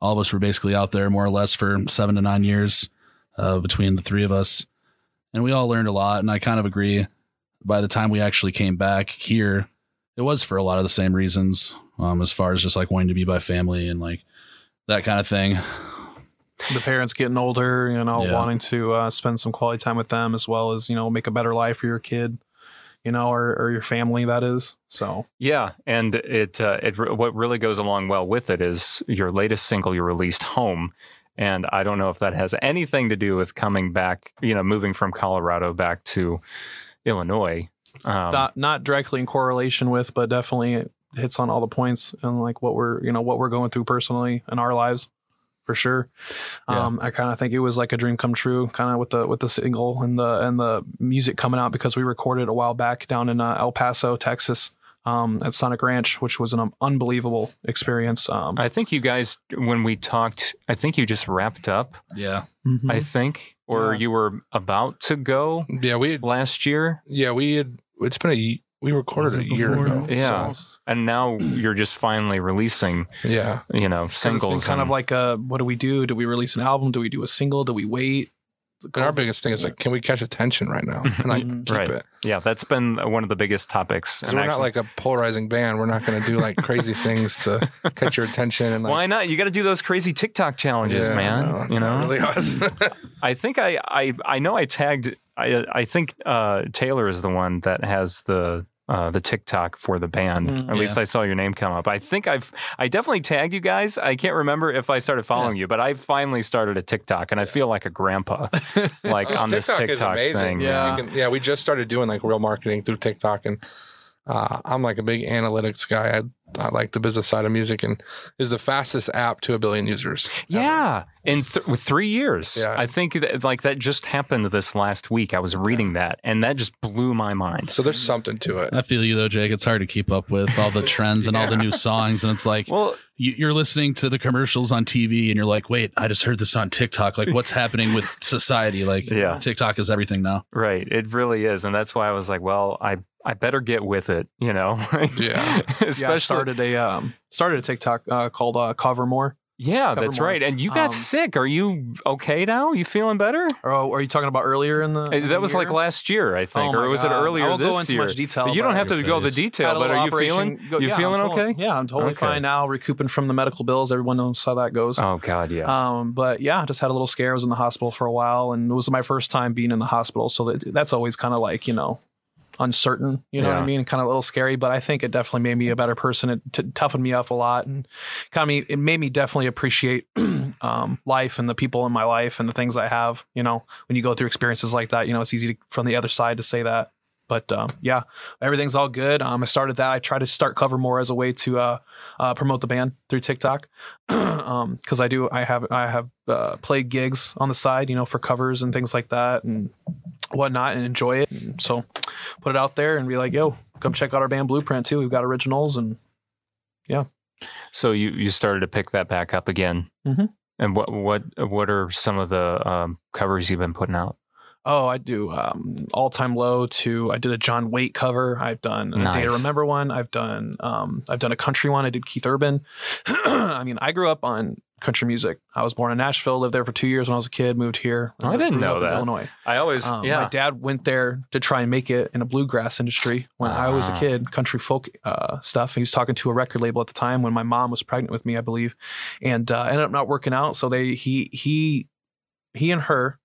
all of us were basically out there more or less for seven to nine years uh, between the three of us. And we all learned a lot. And I kind of agree. By the time we actually came back here, it was for a lot of the same reasons, um, as far as just like wanting to be by family and like that kind of thing. the parents getting older, you know, Yeah. wanting to uh, spend some quality time with them as well as, you know, make a better life for your kid, you know, or, or your family, that is. So, Yeah, and it uh, it what really goes along well with it is your latest single you released, "Home," and I don't know if that has anything to do with coming back, you know, moving from Colorado back to Illinois. Um, not, not directly in correlation with, but definitely hits on all the points and like what we're, you know, what we're going through personally in our lives for sure. Yeah. Um, I kind of think it was like a dream come true kind of with the, with the single and the, and the music coming out because we recorded a while back down in uh, El Paso, Texas. Um, at Sonic Ranch, which was an um, unbelievable experience. Um, I think you guys, when we talked, I think you just wrapped up. Yeah. mhm. I think, or Yeah. you were about to go Yeah, we had, last year, yeah, we had, it's been a, ye- we recorded a year Before- ago. Yeah. and now you're just finally releasing, Yeah. you know, So it's been singles. kind of like uh what do we do? Do we release an album? Do we do a single? Do we wait? Our biggest thing is like, can we catch attention right now and like keep Right. it? Yeah, that's been one of the biggest topics. And we're not like a polarizing band. We're not going to do like crazy things to catch your attention and like. why not? You got to do those crazy TikTok challenges, Yeah, man. no, you know, really us. I think I, I I know I tagged. I I think uh, Taylor is the one that has the. Uh, the TikTok for the band. Mm, At least. I saw your name come up. I think I've I definitely tagged you guys. I can't remember if I started following you, but I finally started a TikTok, and I feel like a grandpa, like Oh, on this TikTok is TikTok thing. Yeah. Can- yeah. We just started doing like real marketing through TikTok, and uh, I'm like a big analytics guy. I, I like the business side of music, and is the fastest app to a billion users. Yeah, in th- with three years. Yeah. I think that, like that just happened this last week. I was reading that, and that just blew my mind. So there's something to it. I feel you though, Jake. It's hard to keep up with all the trends and all the new songs, and it's like Well, you, you're listening to the commercials on TV, and you're like, "Wait, I just heard this on TikTok. Like, what's happening with society? Like, Yeah. TikTok is everything now." right, it really is, and that's why I was like, well, I I better get with it, you know. Yeah. especially. yeah, I started a um, started a TikTok uh, called uh, Covermore. Yeah, Cover that's more. right. And you got Um, sick. Are you okay now? You feeling better? Or are you talking about earlier in the? Uh, in that the was like last year, I think, Oh or was it earlier I won't this go into year? much detail. you don't have to go the detail, but are you feeling? go- you yeah, feeling I'm okay? Yeah, I'm totally Okay. fine now. Recouping from the medical bills. Everyone knows how that goes. Oh God, yeah. Um, but yeah, I just had a little scare. I was in the hospital for a while, and it was my first time being in the hospital. So that, that's always kind of like you know, uncertain. You know what I mean? Kind of a little scary. But I think it definitely made me a better person. It t- toughened me up a lot, and kind of it made me definitely appreciate um, life and the people in my life and the things I have. You know, when you go through experiences like that, you know, it's easy to, from the other side to say that. But um, yeah, everything's all good. Um, I started that. I tried to start cover more as a way to uh, uh, promote the band through TikTok, because I do. I have I have uh, played gigs on the side, you know, for covers and things like that and whatnot, and enjoy it. And so put it out there and be like, yo, come check out our band Blueprint too. We've got originals and yeah. So you you started to pick that back up again. Mhm. And what what what are some of the um, covers you've been putting out? Oh, I do um, all time low to I did a John Waite cover. I've done a Day to Remember one. I've done um, I've done a country one. I did Keith Urban. I mean, I grew up on country music. I was born in Nashville, lived there for two years when I was a kid, moved here. Oh, I didn't know that. Illinois. I always Um, yeah. My dad went there to try and make it in a bluegrass industry when I was a Ah. kid, country folk uh, stuff. He was talking to a record label at the time when my mom was pregnant with me, I believe, and uh, ended up not working out. So they he he he and her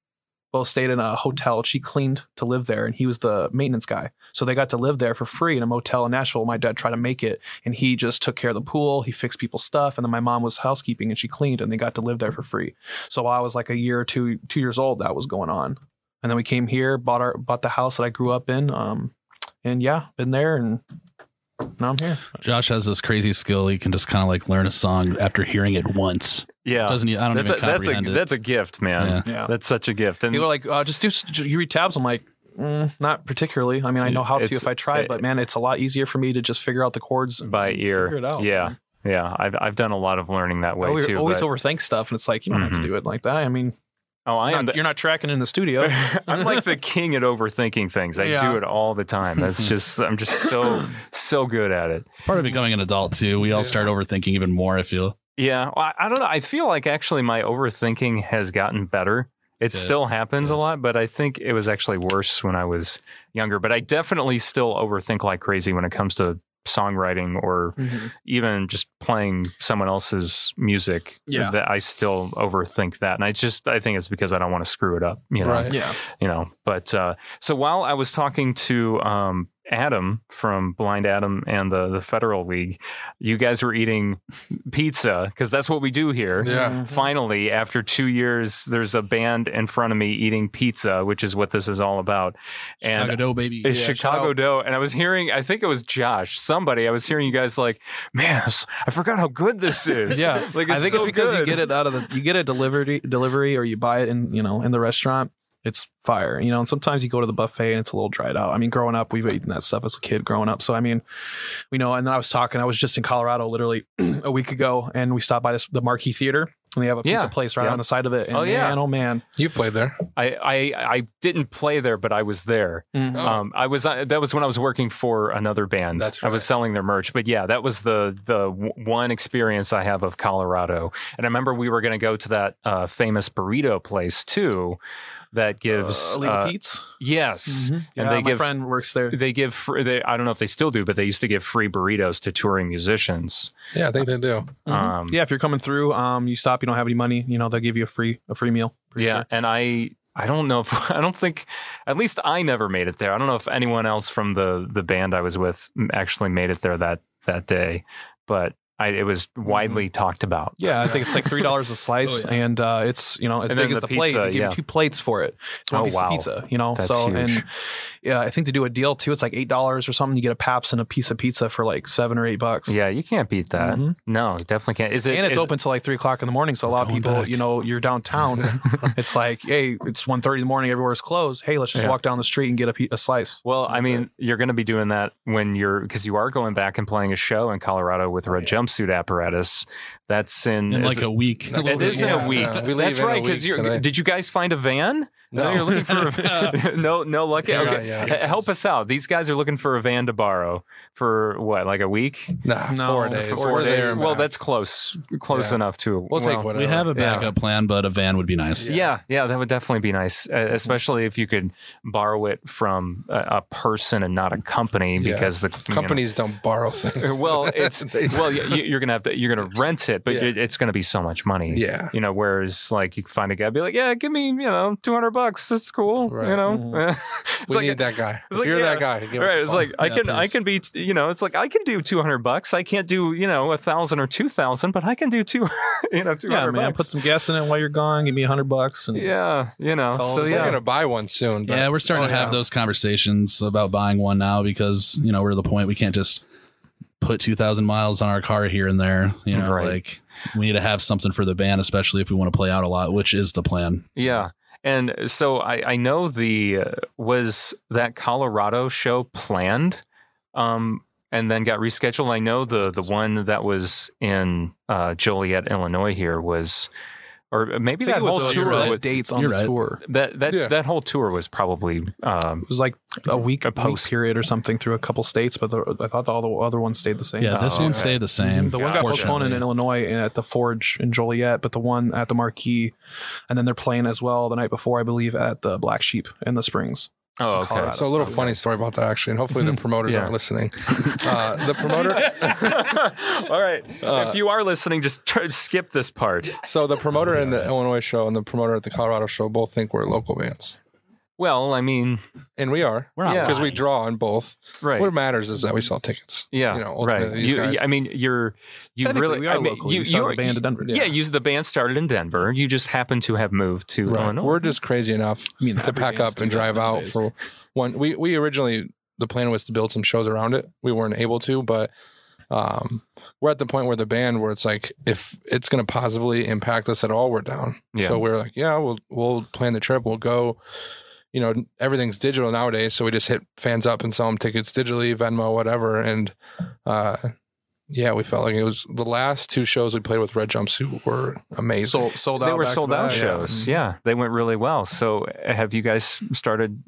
both stayed in a hotel. She cleaned to live there, and he was the maintenance guy. So they got to live there for free in a motel in Nashville. My dad tried to make it, and he just took care of the pool. He fixed people's stuff, and then my mom was housekeeping, and she cleaned, and they got to live there for free. So while I was like a year or two two years old, that was going on. And then we came here, bought our bought the house that I grew up in, um, and yeah, been there, and now I'm here. Josh has this crazy skill. He can just kind of like learn a song after hearing it once. Yeah. Doesn't? I don't that's a, even that's a it. that's a gift, man. Yeah. That's such a gift. And People are like, uh, just do s- you read tabs. I'm like, mm, not particularly. I mean, I know how to if I try, it- but man, it's a lot easier for me to just figure out the chords and by figure ear. it out. Yeah. Yeah. I've I've done a lot of learning that I way always, too. always but- overthink stuff, and it's like you don't have Mhm. to do it like that. I mean, oh, I am not- the, you're not tracking in the studio. I'm like the king at overthinking things. I Yeah. do it all the time. That's just I'm just so so good at it. It's part of becoming an adult too. We all start overthinking even more. I feel. Yeah, well, I, I don't know. I feel like actually my overthinking has gotten better. It still happens a lot, but I think it was actually worse when I was younger. But I definitely still overthink like crazy when it comes to songwriting or Mhm. even just playing someone else's music. Yeah. that I still overthink that, and I just I think it's because I don't want to screw it up. You know, Right. Yeah, you know. But uh, so while I was talking to um, Adam from Blind Adam and the the Federal League, you guys were eating pizza because that's what we do here. Yeah. Mm-hmm. Finally, after two years, there's a band in front of me eating pizza, which is what this is all about. Chicago And Dough, baby. it's Yeah, Chicago dough, and I was hearing, I think it was Josh, somebody. I was hearing you guys like, man, I forgot how good this is. yeah. like I think so it's because you get it out of the you get a delivery delivery or you buy it in you know in the restaurant. It's fire, you know. And sometimes you go to the buffet and it's a little dried out. I mean, growing up, we've eaten that stuff as a kid growing up. So I mean, we know. And then I was talking. I was just in Colorado literally a week ago, and we stopped by this the Marquee Theater, and they have a pizza Yeah. place right Yeah. on the side of it. And Oh, yeah. man, oh man, You've played there. I, I I didn't play there, but I was there. Mhm. Oh. Um, I was uh, that was when I was working for another band. That's right. I was selling their merch, but yeah, that was the the w- one experience I have of Colorado. And I remember we were going to go to that uh, famous burrito place too. That gives uh, Illegal uh, Pete's. yes, Mhm. and Yeah, they my give friend works there. they give fr- they, I don't know if they still do, but they used to give free burritos to touring musicians. Yeah, I think they do. Mhm. Um, yeah, if you're coming through, um, you stop, you don't have any money, you know, they'll give you a free a free meal. Yeah, sure. and I I don't know if I don't think at least I never made it there. I don't know if anyone else from the the band I was with actually made it there that that day, but I, it was widely talked about. Yeah, I think it's like three dollars a slice, Oh, yeah. and uh, it's you know as And big then as the the, plate. pizza, They give yeah. you two plates for it. It's one Oh, piece wow. of pizza, you know. That's so huge. and yeah, I think they do a deal too. It's like eight dollars or something. You get a Pabst and a piece of pizza for like seven or eight bucks. Yeah, you can't beat that. Mhm. No, definitely can't. Is it? and it's is- open till like three o'clock in the morning. So a lot of people, back. you know, you're downtown. it's like, hey, it's 1.30 in the morning. Everywhere's closed. Hey, let's just Yeah. walk down the street and get a, pe- a slice. Well, I That's mean, you're going to be doing that when you're because you are going back and playing a show in Colorado with Oh, Red Jumpsuit Apparatus. That's in, in like it- a week. It is in a week. yeah. We leave That's in a right. week Because today. did you guys find a van? No. you're looking for a, no, no luck. Not Okay, yet. H- help us out. These guys are looking for a van to borrow for what, like a week? Nah, No, four days. Four We're days. Well, that's close, close Yeah. enough to. we'll take whatever. we have a Yeah. backup plan, but a van would be nice. Yeah, yeah, that would definitely be nice, uh, especially if you could borrow it from a, a person and not a company, Yeah. because the you know- Companies don't borrow things. well, it's They- well, you, you're gonna have to, you're gonna rent it, but Yeah. it, it's gonna be so much money. Yeah. you know. Whereas, like, you can find a guy, be like, yeah, give me, you know, two hundred bucks. That's cool. Right. You know, Mhm. it's we like need that guy. it's like, you're yeah. that guy. Give Right, a it's call. like I Yeah, can I can be you know it's like I can do two hundred bucks I can't do you know a thousand or two thousand but I can do two you know two Yeah, man. bucks Put some gas in it while you're gone. Give me a hundred bucks. And yeah you know so it a We're gonna buy one soon. But Yeah, we're starting Oh, to have yeah. those conversations about buying one now because you know we're at the point we can't just put two thousand miles on our car here and there. You know, Right. like we need to have something for the band, especially if we want to play out a lot, which is the plan. Yeah. And so I, I know the uh, was that Colorado show planned um and then got rescheduled. I know the the one that was in uh Joliet, Illinois here was or maybe that whole tour red was, dates on the right. tour. that that Yeah. that whole tour was probably um It was like a week, A a post. week period or something through a couple states, but the, I thought the, all the other ones stayed the same. Yeah, this Oh, one okay. stayed the same. The one got Gotcha. postponed in Illinois and at the Forge in Joliet, but the one at the Marquee, and then they're playing as well the night before, I believe, at the Black Sheep in the Springs. Oh okay. Colorado. So a little funny story about that actually, and hopefully the promoters Yeah. aren't listening. Uh, the promoter, All right. Uh, if you are listening, just try, skip this part. so the promoter in the Illinois show and the promoter at the Colorado show both think we're local bands, Well, I mean, and we are. We're not Yeah. because we draw on both. right. What matters is that we sell tickets. Yeah, you know, ultimately right. these You, guys- I mean, you're you really. we are I mean, local. You started the band in Denver. Yeah, Yeah. you the band started in Denver. You just happen to have moved to Right. Illinois. We're just crazy enough I mean, to pack up and drive out nowadays. for one. We we originally the plan was to build some shows around it. We weren't able to, but um, we're at the point where the band where it's like if it's going to positively impact us at all, we're down. Yeah. So we're like, yeah, we'll we'll plan the trip. We'll go. You know, everything's digital nowadays, so we just hit fans up and sell them tickets digitally, Venmo, whatever, and uh, yeah, we felt like it was the last two shows we played with Red Jumpsuit were amazing. sold, sold out. they were sold out back. shows. Yeah. they went really well. So, have you guys started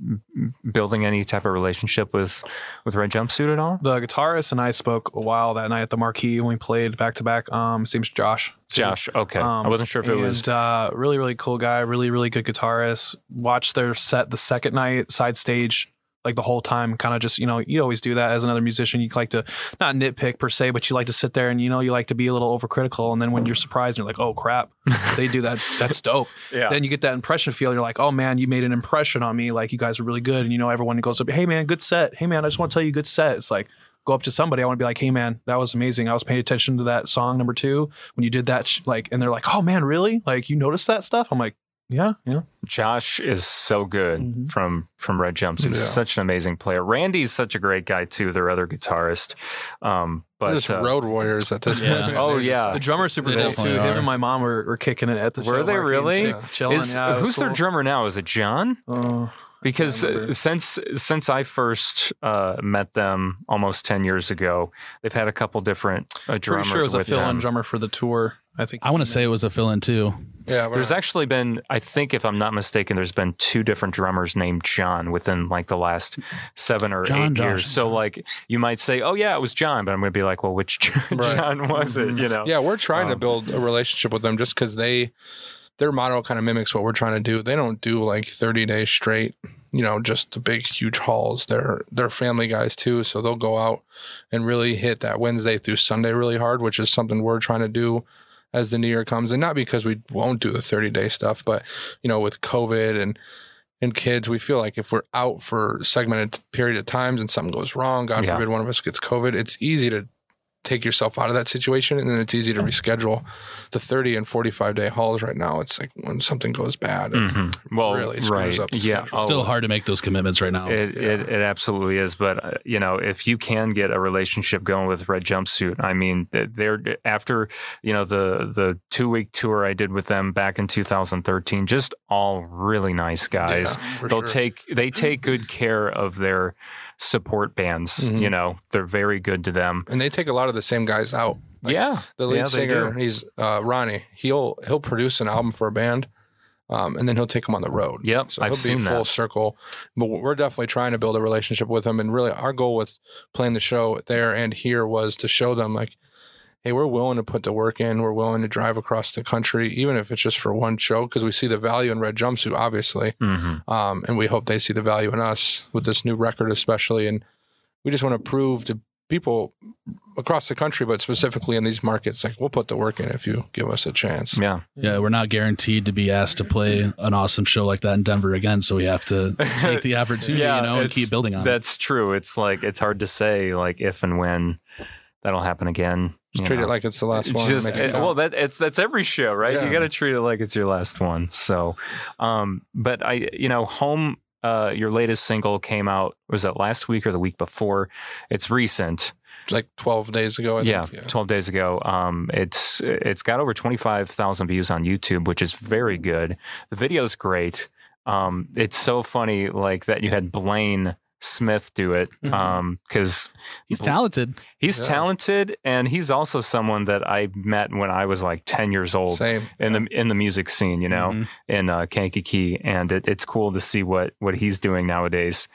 building any type of relationship with with Red Jumpsuit at all? The guitarist and I spoke a while that night at the Marquee when we played back to back. Um, his name's Josh. Josh, okay. Um, I wasn't sure if it and, was. uh, really, really cool guy. Really, really good guitarist. Watched their set the second night, side stage, like the whole time. Kind of just, you know, you always do that as another musician. You like to not nitpick per se, but you like to sit there and you know you like to be a little overcritical. And then when you're surprised, you're like, oh crap, they do that. That's dope. Yeah. Then you get that impression feel. You're like, oh man, you made an impression on me. Like you guys are really good. And you know, everyone goes up, hey man, good set. Hey man, I just want to tell you, good set. It's like go up to somebody. I want to be like, hey man, that was amazing. I was paying attention to that song number two when you did that. Sh-, like, and they're like, oh man, really? Like you noticed that stuff? I'm like, yeah, yeah. Josh is so good Mhm. from from Red Jumpsuit. He's Yeah. such an amazing player. Randy's such a great guy too. Their other guitarist, um, but just uh, road warriors at this Yeah. point. man. Oh, They yeah. just- The drummer super They cool too. definitely Him and my mom were, were kicking it at the Were show. they Marky, really? chill- Chilling. is, yeah, it was who's their drummer now? Is it John? Uh, because uh, since since I first uh, met them almost ten years ago, they've had a couple different uh, drummers pretty sure it was a with fill-in them. drummer for the tour. I think. I want to say it was a fill in too. yeah, There's not- actually been, I think, if I'm not mistaken, there's been two different drummers named John within like the last seven or John, eight Josh, years. So like you might say, oh yeah, it was John, but I'm going to be like, well, which John Right. was it? You know? Yeah, we're trying to Um, build a relationship with them just because they their model kind of mimics what we're trying to do. They don't do like 30 days straight, you know, just the big huge hauls. They're they're family guys too, so they'll go out and really hit that Wednesday through Sunday really hard, which is something we're trying to do as the new year comes. And not because we won't do the 30 day stuff, but you know, with COVID and and kids, we feel like if we're out for a segmented period of times and something goes wrong, God Yeah. forbid one of us gets COVID, it's easy to take yourself out of that situation and then it's easy to reschedule the 30 and 45 day hauls right now. It's like when something goes bad, it Mhm. Well, really screws right. up the yeah. schedule. Oh, Still hard to make those commitments right now. It, it it absolutely is, but uh, you know, if you can get a relationship going with Red Jumpsuit, I mean, th- they're after you know the the two week tour I did with them back in 2013, just all really nice guys. Yeah, for They'll sure. take they take good care of their support bands. Mhm. You know, they're very good to them. and they take a lot of the same guys out. Like, yeah, The lead Yeah, singer, he's uh, Ronnie. He'll he'll produce an album for a band, um, and then he'll take them on the road. Yep, so I've seen full that. circle. But we're definitely trying to build a relationship with him, and really our goal with playing the show there and here was to show them like, hey, we're willing to put the work in. We're willing to drive across the country, even if it's just for one show, because we see the value in Red Jumpsuit, obviously, hmm um, and we hope they see the value in us with this new record, especially. And we just want to prove to people across the country, but specifically in these markets, like we'll put the work in if you give us a chance. yeah. Yeah, we're not guaranteed to be asked to play an awesome show like that in Denver again, so we have to take the opportunity, Yeah, you know, and keep building on it. That's true. It's like it's hard to say like if and when that'll happen again. Just treat know. it like it's the last one. Just, it uh, well, that it's that's every show, right? Yeah. You got to treat it like it's your last one. So, um, but I, you know, home. Uh, your latest single came out. Was that last week or the week before? It's recent. like 12 days ago. I yeah, think. twelve days ago. Um, it's it's got over twenty five thousand views on YouTube, which is very good. The video's great. Um, it's so funny, like that you had Blaine Smith do it, Mhm. um, because He's talented. he's Yeah. talented and he's also someone that I met when I was like ten years old Same. in the in the music scene, you know, Mhm. in uh, Kankakee, and it, it's cool to see what what he's doing nowadays.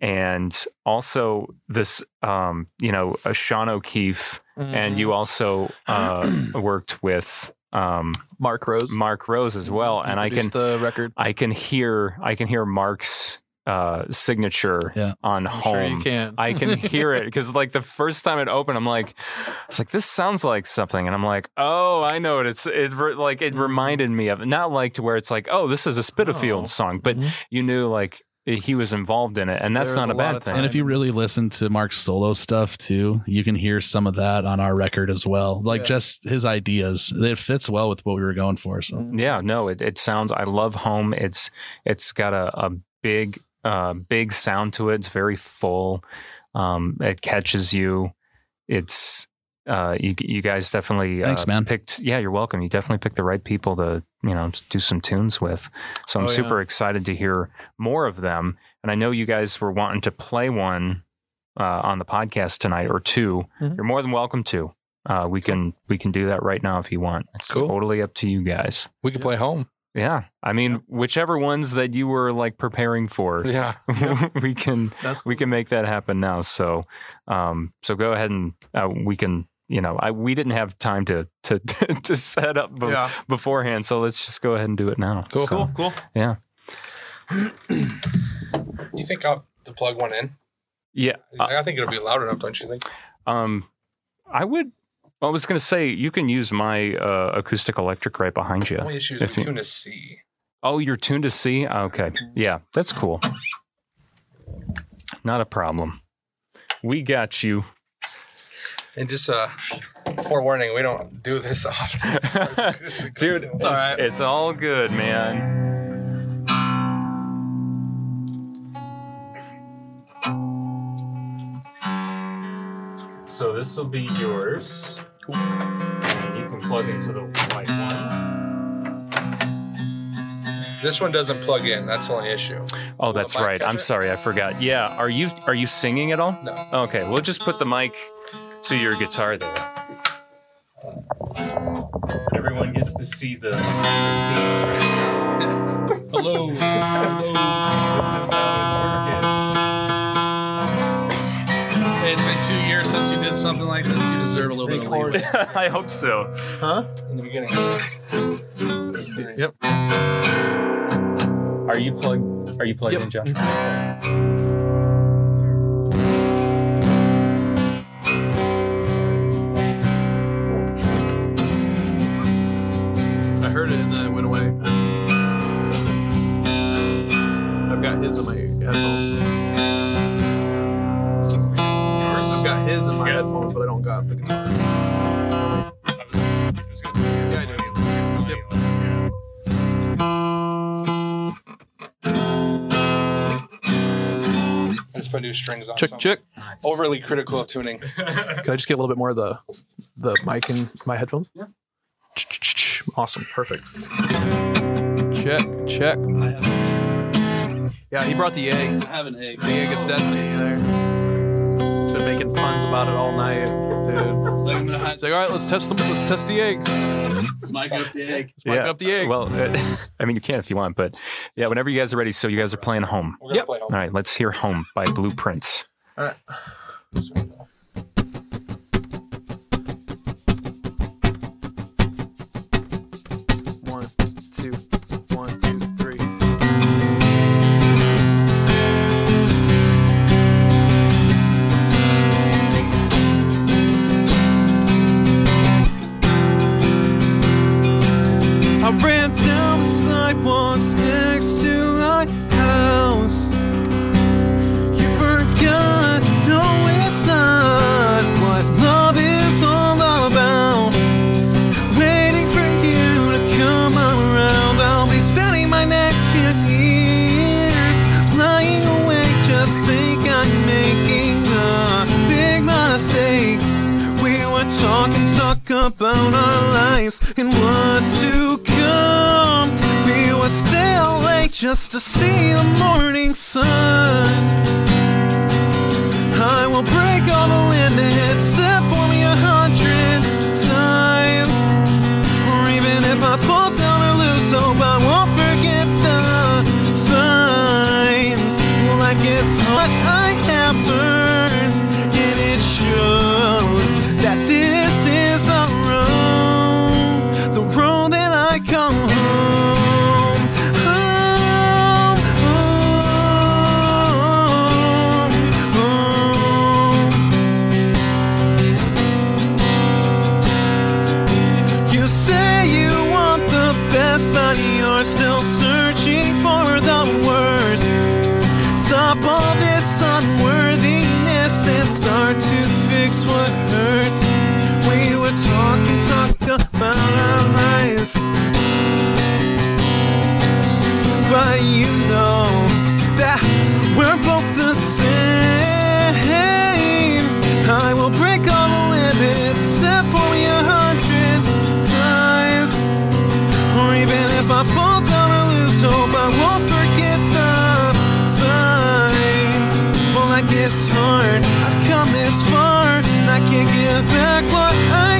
And also this, um, you know, uh, Sean O'Keefe, and you also uh, worked with um, Mark Rose. Mark Rose as well, He and I can the record. I can hear I can hear Mark's uh, signature Yeah. on I'm home. sure you can. I can hear it because like the first time it opened, I'm like, it's like this sounds like something, and I'm like, oh, I know it. It's it re- like it reminded me of not like to where it's like, oh, this is a Spitalfield Oh. song, but Mhm. you knew like he was involved in it, and that's not a, a bad thing. And if you really listen to Mark's solo stuff too, you can hear some of that on our record as well. Like Yeah. just his ideas. It fits well with what we were going for. So yeah, no, it, it sounds. I love home. It's it's got a, a big uh, big sound to it. It's very full. Um, it catches you. It's uh, you you guys definitely Thanks, uh, man. picked. Yeah, you're welcome. You definitely picked the right people to you know do some tunes with. So I'm Oh, yeah. super excited to hear more of them. And I know you guys were wanting to play one uh, on the podcast tonight or 2 Mhm. You're more than welcome to. Uh, we can we can do that right now if you want. It's Cool. totally up to you guys. We could play home. Yeah, I mean, whichever ones that you were like preparing for, Yeah. we can That's we can make that happen now. So, um, so go ahead and uh, we can. You know, I we didn't have time to to to set up be- yeah. beforehand, so let's just go ahead and do it now. Cool. So, Cool. Cool. Yeah, You think I'll to plug one in? yeah. Uh, I think it'll be loud enough, don't you think? um, I would. I was going to say you can use my uh, acoustic electric right behind you. Only issues If with you- tune to C. Oh, you're tuned to C? Okay. Yeah, that's cool. Not a problem. We got you. And just uh, forewarning, we don't do this often. Dude, it's, all right. it's all good, man. So this will be yours. And you can plug into the white one. This one doesn't plug in. That's the only issue. Oh, that's mic right. catch I'm sorry, I forgot. Yeah, are you are you singing at all? No. Okay, we'll just put the mic to your guitar there. Everyone gets to see the, the scenes right now. hello. Hello. This is how it's Hey, something like this. You deserve a little bit of leeway. I hope so. Huh? In the beginning. Yep. Are you plugged? Are you plugged Yep. in, Josh? I heard it and then it went away. I've got his in my headphones. I've his in my headphones, but I don't got the guitar. Yeah, I do. Yep. I just put new strings on. Check, so I'm check. Overly critical of tuning. Can I just get a little bit more of the the mic in my headphones? Yeah. Awesome. Perfect. Check, check. Yeah, he brought the egg. I have an egg. The egg of destiny there. Been making puns about it all night, dude. So I'm gonna hide. It's like, all right, let's test the let's test the egg. Let's mic up the egg. Let's mic up the egg. Well, uh, I mean, you can if you want, but yeah, whenever you guys are ready. So you guys are playing home. We're gonna Yep. play home. All right, let's hear "Home" by Blueprints. all right. To see can't give back what I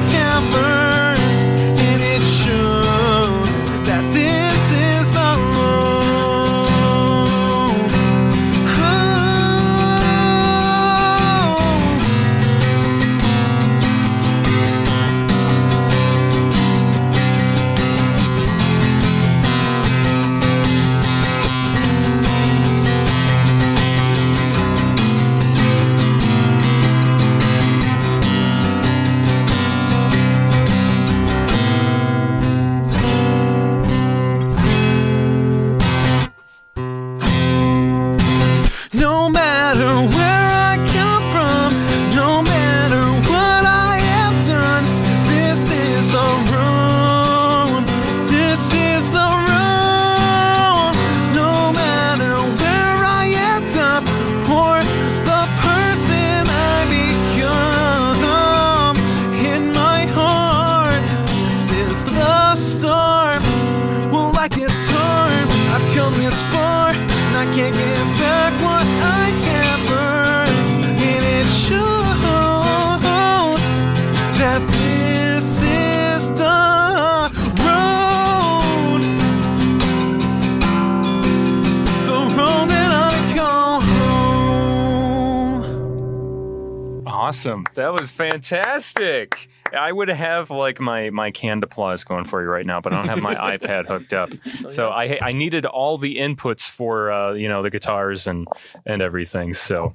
That was fantastic. I would have like my my canned applause going for you right now, but I don't have my iPad hooked up. So I I needed all the inputs for uh, you know the guitars and and everything. So,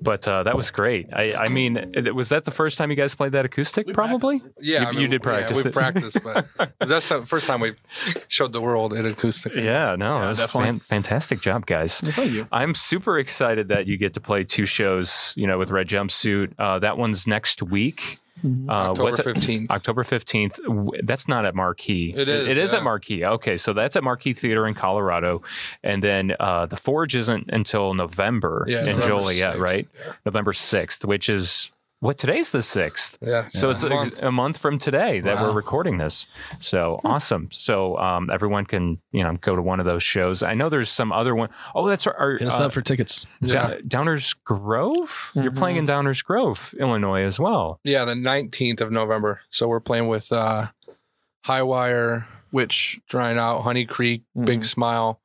but uh, that was great. I I mean, was that the first time you guys played that acoustic? Probably. Yeah, You- I you did practice Yeah, we it. practiced, but that's the first time we showed the world an acoustic. Yeah, no, it was definitely. fan- fantastic job, guys. Thank you. I'm super excited that you get to play two shows, you know, with Red Jumpsuit. Uh, that one's next week. Uh, October fifteenth. October 15th. That's not at Marquee. It is, It is yeah. at Marquee. Okay. So that's at Marquee Theater in Colorado. And then uh, the Forge isn't until November Yeah, in November Joliet, 6th, right? yeah. November 6th, which is what today's the 6th. Yeah. So it's a a, month. a month from today that we're recording this. So awesome. So um, everyone can, you know, go to one of those shows. I know there's some other one. Oh, that's our, our Hit us uh, up for tickets. Yeah. Downers Grove. You're playing in Downers Grove, Illinois as well. Yeah, the 19th of November. So we're playing with uh, High Wire, Which Drying Out, Honey Creek, Big Smile.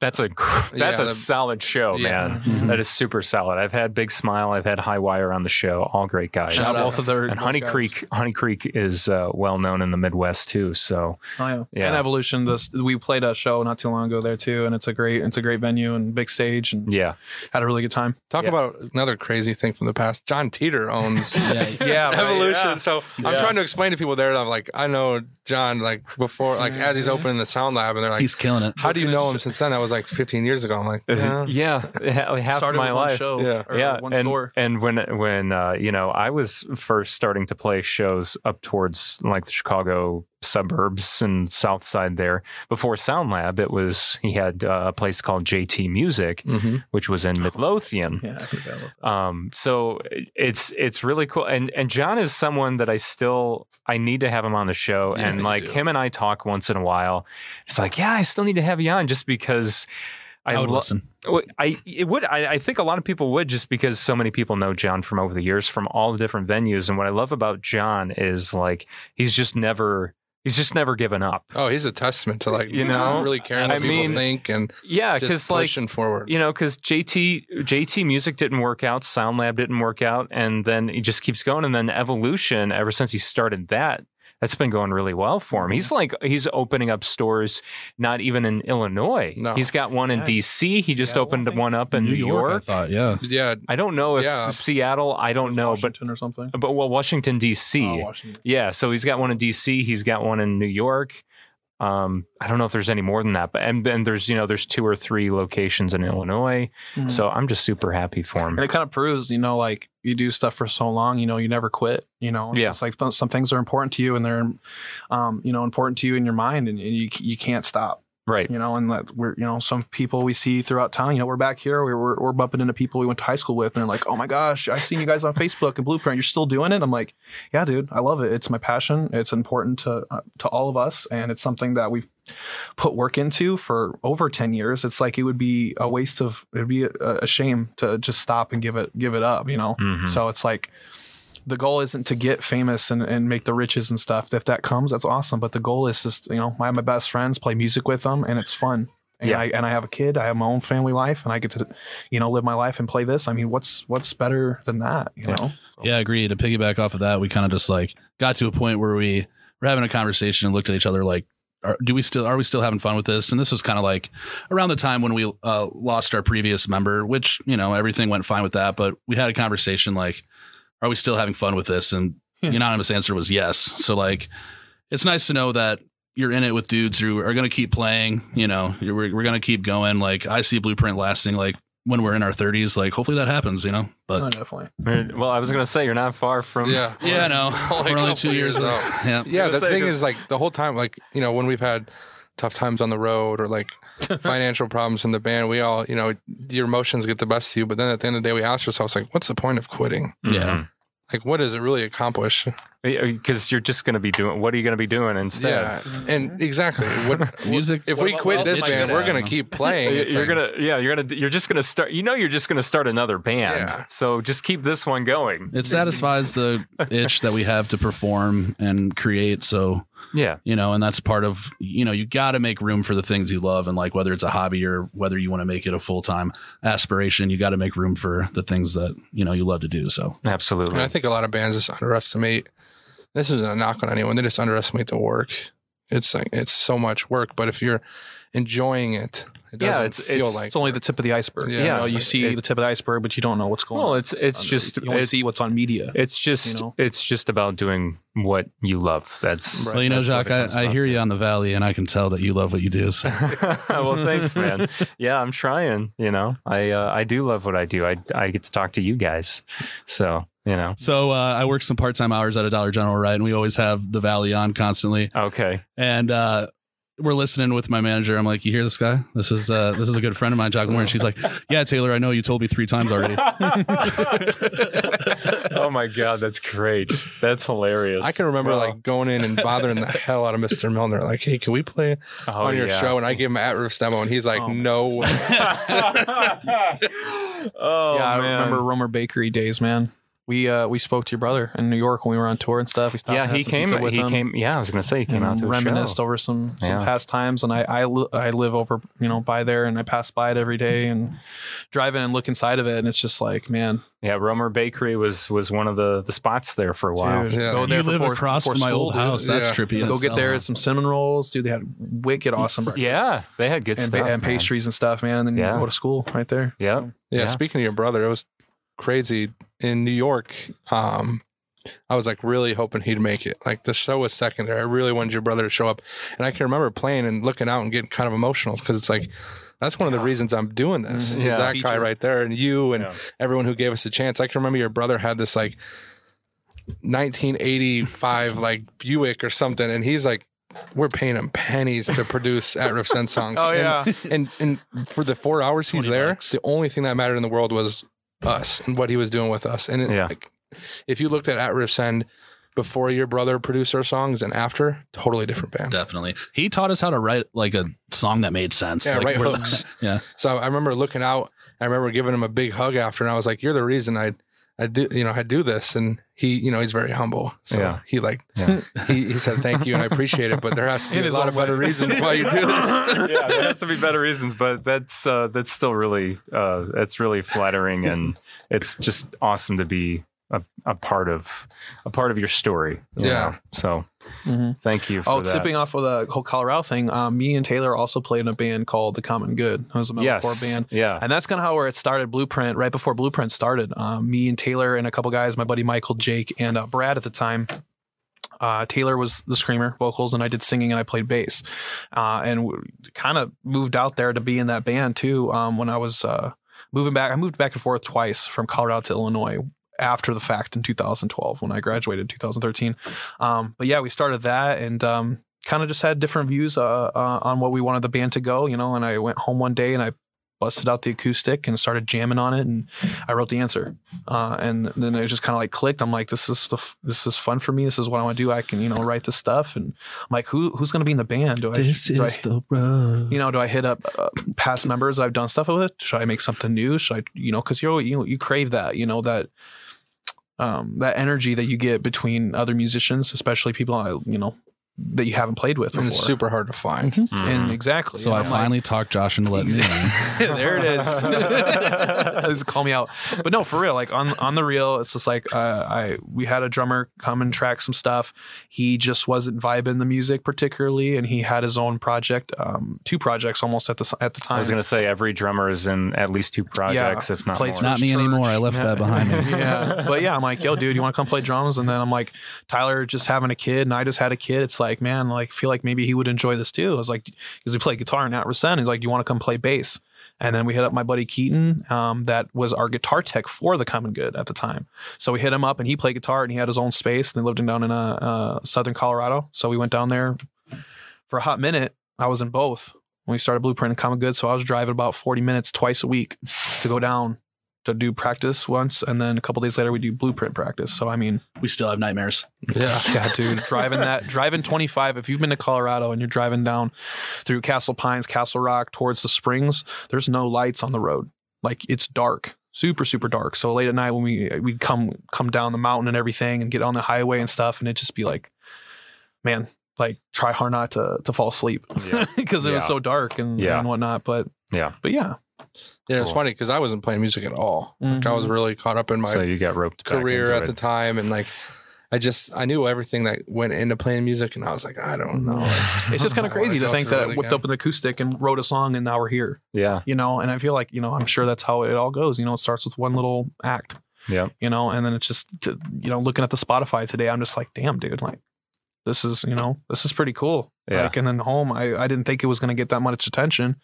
That's a that's Yeah, a the- solid show, Yeah. man. That is super solid. I've had Big Smile, I've had High Wire on the show. All great guys. shout out both of their and Honey guys. Creek, Honey Creek is uh, well known in the Midwest too. So Oh, yeah. Yeah. And Evolution. This we played a show not too long ago there too, and it's a great it's a great venue and big stage, and yeah, had a really good time. Talk Yeah. about another crazy thing from the past. John Teeter owns Yeah, yeah, Evolution. So I'm trying to explain to people there. I'm like, I know John like before, like as he's opening the sound lab, and they're like, he's killing it. "How do you know him?" Since then, that was like 15 years ago. I'm like, yeah, yeah, ha- half Started my life. show, Yeah. or yeah, one and, store. and when when uh, you know I was first starting to play shows up towards like the Chicago suburbs and South Side there before Sound Lab, it was he had uh, a place called JT Music, Mhm. which was in Midlothian. Yeah, I forgot about that. Um, so it's it's really cool, and and John is someone that I still I need to have him on the show, Yeah, and like do. him and I talk once in a while. It's like, yeah, I still need to have you on just because. I, would lo- listen. I it would I, I think a lot of people would just because so many people know John from over the years from all the different venues. And what I love about John is like he's just never he's just never given up. Oh, he's a testament to like You know, really caring what I people mean, think and Yeah, because like pushing forward. you know, because JT JT Music didn't work out, Sound Lab didn't work out, and then he just keeps going. And then Evolution, ever since he started that, that's been going really well for him. He's mm-hmm. like he's opening up stores, not even in Illinois. No. He's got one in Yeah, DC. He just Seattle, I opened one up in New, York. I thought, yeah. yeah, I don't know if Yeah. Seattle. I don't know, but or something. but well, Washington D.C. Oh, Washington. Yeah, so he's got one in D.C. He's got one in New York. Um, I don't know if there's any more than that, but and then there's you know there's two or three locations in Illinois. Mhm. So I'm just super happy for him. And it kind of proves, you know, like you do stuff for so long, you know, you never quit. You know, it's Yeah. just like th- some things are important to you, and they're, um, you know, important to you in your mind, and, and you you can't stop. Right. You know, and that we're, you know, some people we see throughout town. You know, we're back here, we're we're, we're bumping into people we went to high school with, and they're like, "Oh my gosh, I've seen you guys on Facebook and Blueprint. You're still doing it." I'm like, "Yeah, dude, I love it. It's my passion. It's important to uh, to all of us, and it's something that we've put work into for over 10 years it's like it would be a waste of it'd be a, a shame to just stop and give it give it up you know Mhm. so it's like the goal isn't to get famous and, and make the riches and stuff if that comes that's awesome but the goal is just you know I have my best friends play music with them and it's fun and Yeah. I and I have a kid I have my own family life and I get to you know live my life and play this I mean what's what's better than that you know Yeah, I agree. To piggyback off of that, we kind of just like got to a point where we were having a conversation and looked at each other like, are, do we still are we still having fun with this? And this was kind of like around the time when we uh, lost our previous member, which you know everything went fine with that, but we had a conversation like, are we still having fun with this? And the anonymous answer was yes. So like, it's nice to know that you're in it with dudes who are going to keep playing. You know, we're, we're going to keep going. Like I see Blueprint lasting like when we're in our 30s. Like hopefully that happens. You know, but. Oh, definitely Well, I was gonna say you're not far from. yeah, Yeah, I know. Only a We're only two years years out. out. Yeah. yeah. The say thing this- is, like the whole time, like you know, when we've had tough times on the road or like financial problems in the band, we all, you know, your emotions get the best of you. But then at the end of the day, we ask ourselves, like, what's the point of quitting? Yeah. Mm-hmm. Like, what does it really accomplish? Uh, uh, because you're just gonna be doing. What are you gonna be doing instead? Yeah, and mm-hmm. exactly. What Music. if what- we quit this band? gonna We're gonna keep playing. You're It's you're like- gonna, yeah, you're gonna, you're just gonna start. You know, you're just gonna start another band. Yeah. So just keep this one going. It satisfies the itch that we have to perform and create. So, Yeah. you know, and that's part of, you know, you got to make room for the things you love. And like whether it's a hobby or whether you want to make it a full time aspiration, you got to make room for the things that, you know, you love to do. So, And Absolutely. I think a lot of bands just underestimate this isn't a knock on anyone. They just underestimate the work. It's like it's so much work, but if you're enjoying it, it doesn't Yeah, it's- feel it's- like It's only the tip of the iceberg. Yeah. You, know, you like- see it- the tip of the iceberg, but you don't know what's going Well, on. it's it's under- just you only it- see what's on media. it's just you know? it's just about doing what you love. That's Right. Well, you know, Jack, I, I hear to. you on the valley, and I can tell that you love what you do. So. well, thanks, man. Yeah, I'm trying. You know, I uh, I do love what I do. I I get to talk to you guys, so you know. So uh, I work some part time hours at a Dollar General, right? And we always have the Valley on constantly. Okay. And uh, we're listening with my manager. I'm like, "You hear this guy? This is uh, this is a good friend of mine, Jack Moore." And she's like, "Yeah, Taylor, I know you told me three times already." oh my god, that's great. That's hilarious. I can remember Well, like going in and bothering the hell out of Mr. Milner. Like, hey, can we play oh, on your yeah. show? And I give him at riff demo, and he's like, Oh. no. oh yeah, I man. remember Romer Bakery days, man. We uh we spoke to your brother in New York when we were on tour and stuff. We stopped Yeah, and had he some came. pizza with He him came. Yeah, I was gonna say he came out to a reminisced over some some Yeah. past times. And I I, li- I live over you know by there, and I pass by it every day and drive in and look inside of it, and it's just like man, Yeah, Romer Bakery was was one of the the spots there for a while. dude, Yeah. go there you live before, across before from my school, old dude. house. That's Yeah. trippy. Go get itself. there some cinnamon rolls, dude. They had wicked awesome breakfast. Yeah, they had good and, stuff ba- and man. pastries and stuff, man. And then Yeah. you go to school right there. Yep. Yeah, Yeah. speaking of your brother, it was crazy in New York. Um, I was like really hoping he'd make it. Like the show was secondary. I really wanted your brother to show up, and I can remember playing and looking out and getting kind of emotional because it's like that's one of the reasons I'm doing this. Mhm. Is Yeah. that guy right there, and you and Yeah. everyone who gave us a chance. I can remember your brother had this like 1985 like Buick or something, and he's like. We're paying him pennies to produce at Riff's End songs. Oh, And- yeah. and and for the four hours he's there, bucks. the only thing that mattered in the world was us and what he was doing with us. And it, Yeah. like, if you looked at At Riff's End before your brother produced our songs and after, totally different band. Definitely. He taught us how to write like a song that made sense. Yeah, like, right we're- hooks. Yeah. So I remember looking out. I remember giving him a big hug after, and I was like, "You're the reason I, I do, you know, I do this." And he, you know, he's very humble. So Yeah. he like, Yeah. he, he said thank you, and I appreciate it. But there has to be In a lot of better way. reasons why you do this. yeah, there has to be better reasons, but that's uh, that's still really uh, that's really flattering, and it's just awesome to be a, a part of a part of your story. you Yeah. know? So Mhm. thank you for Oh, that. sipping off with the whole Colorado thing. Um, me and Taylor also played in a band called The Common Good. It was a metalcore yes. band. Yeah. And that's kind of how where it started. Blueprint, right before Blueprint started. Um, me and Taylor and a couple guys, my buddy Michael, Jake, and uh, Brad at the time. Uh, Taylor was the screamer, vocals, and I did singing and I played bass. Uh, and kind of moved out there to be in that band too. Um, when I was uh, moving back, I moved back and forth twice from Colorado to Illinois after the fact in 2012 when I graduated 2013. Um, but yeah, we started that and um, kind of just had different views uh, uh, on what we wanted the band to go, you know. And I went home one day and I busted out the acoustic and started jamming on it, and I wrote the answer. Uh, and then it just kind of like clicked. I'm like, this is the f- this is fun for me. This is what I want to do. I can you know write this stuff, and I'm like, who who's going to be in the band? Do I This do is I, the road. you know, do I hit up uh, past members that I've done stuff with? Should I make something new? Should I, you know, because you you you crave that, you know, that um that energy that you get between other musicians, especially people I, you know, that you haven't played with before. and it's super hard to find. Mm-hmm. and exactly. So and I I'm like- finally talked Josh into letting me in. there it is. Just call me out. But no, for real. Like on on the real, it's just like uh, I we had a drummer come and track some stuff. He just wasn't vibing the music particularly, and he had his own project, um, two projects almost at the at the time. I was going to say every drummer is in at least two projects, if not more. Not me Church. anymore. I left that behind me. yeah, but yeah, I'm like, yo, dude, you want to come play drums? And then I'm like, Tyler just having a kid, and I just had a kid. It's like, man, like, feel like maybe he would enjoy this too. I was like, because we play guitar and at Riff's End. He's like, you want to come play bass? And then we hit up my buddy Keaton, um, that was our guitar tech for the Common Good at the time. So we hit him up, and he played guitar, and he had his own space. And they lived in down in uh, uh, southern Colorado. So we went down there for a hot minute. I was in both when we started Blueprint and Common Good. So I was driving about 40 minutes twice a week to go down to do practice once, and then a couple days later we do blueprint practice. So I mean, We still have nightmares. Yeah. yeah, dude, driving that driving 25. If you've been to Colorado and you're driving down through Castle Pines, Castle Rock towards the Springs, there's no lights on the road. Like it's dark, super super dark. So late at night when we we come come down the mountain and everything and get on the highway and stuff, and it just be like, man, like try hard not to to fall asleep Yeah. because it was so dark and Yeah. and whatnot. But Yeah. but yeah, Yeah, it's funny because I wasn't playing music at all. Like I was Mhm. really caught up in my so you got roped career at it. the time, and like I just I knew everything that went into playing music, and I was like, I don't know. It's just kind of crazy to think that it I whipped up an acoustic and wrote a song and now we're here, Yeah. you know? And I feel like, you know, I'm sure that's how it all goes. You know, it starts with one little act, Yeah. you know, and then it's just, to, you know, looking at the Spotify today, I'm just like, damn, dude, like, this is, you know, this is pretty cool. Yeah. Like, and then home, I, I didn't think it was going to get that much attention.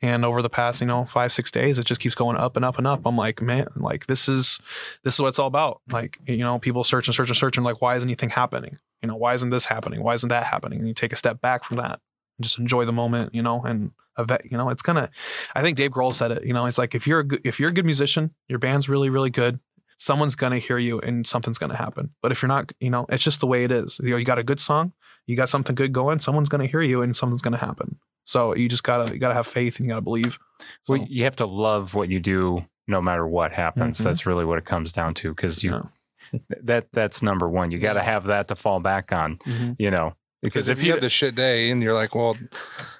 And over the past, you know, five, six days, it just keeps going up and up and up. I'm like, man, like, this is, this is what it's all about. Like, you know, people search and search and search and like, why isn't anything happening? You know, why isn't this happening? Why isn't that happening? And you take a step back from that and just enjoy the moment, you know, and event, you know, it's gonna. I think Dave Grohl said it. You know, it's like if you're a good, if you're a good musician, your band's really really good. Someone's gonna hear you and something's gonna happen. But if you're not, you know, it's just the way it is. You know, you got a good song, you got something good going. Someone's gonna hear you and something's gonna happen. So you just gotta you gotta have faith and you gotta believe. So, Well, you have to love what you do no matter what happens. Mhm. That's really what it comes down to because you yeah. that that's number one. You got to have that to fall back on, Mhm. you know. Because if you have the shit day and you're like, well,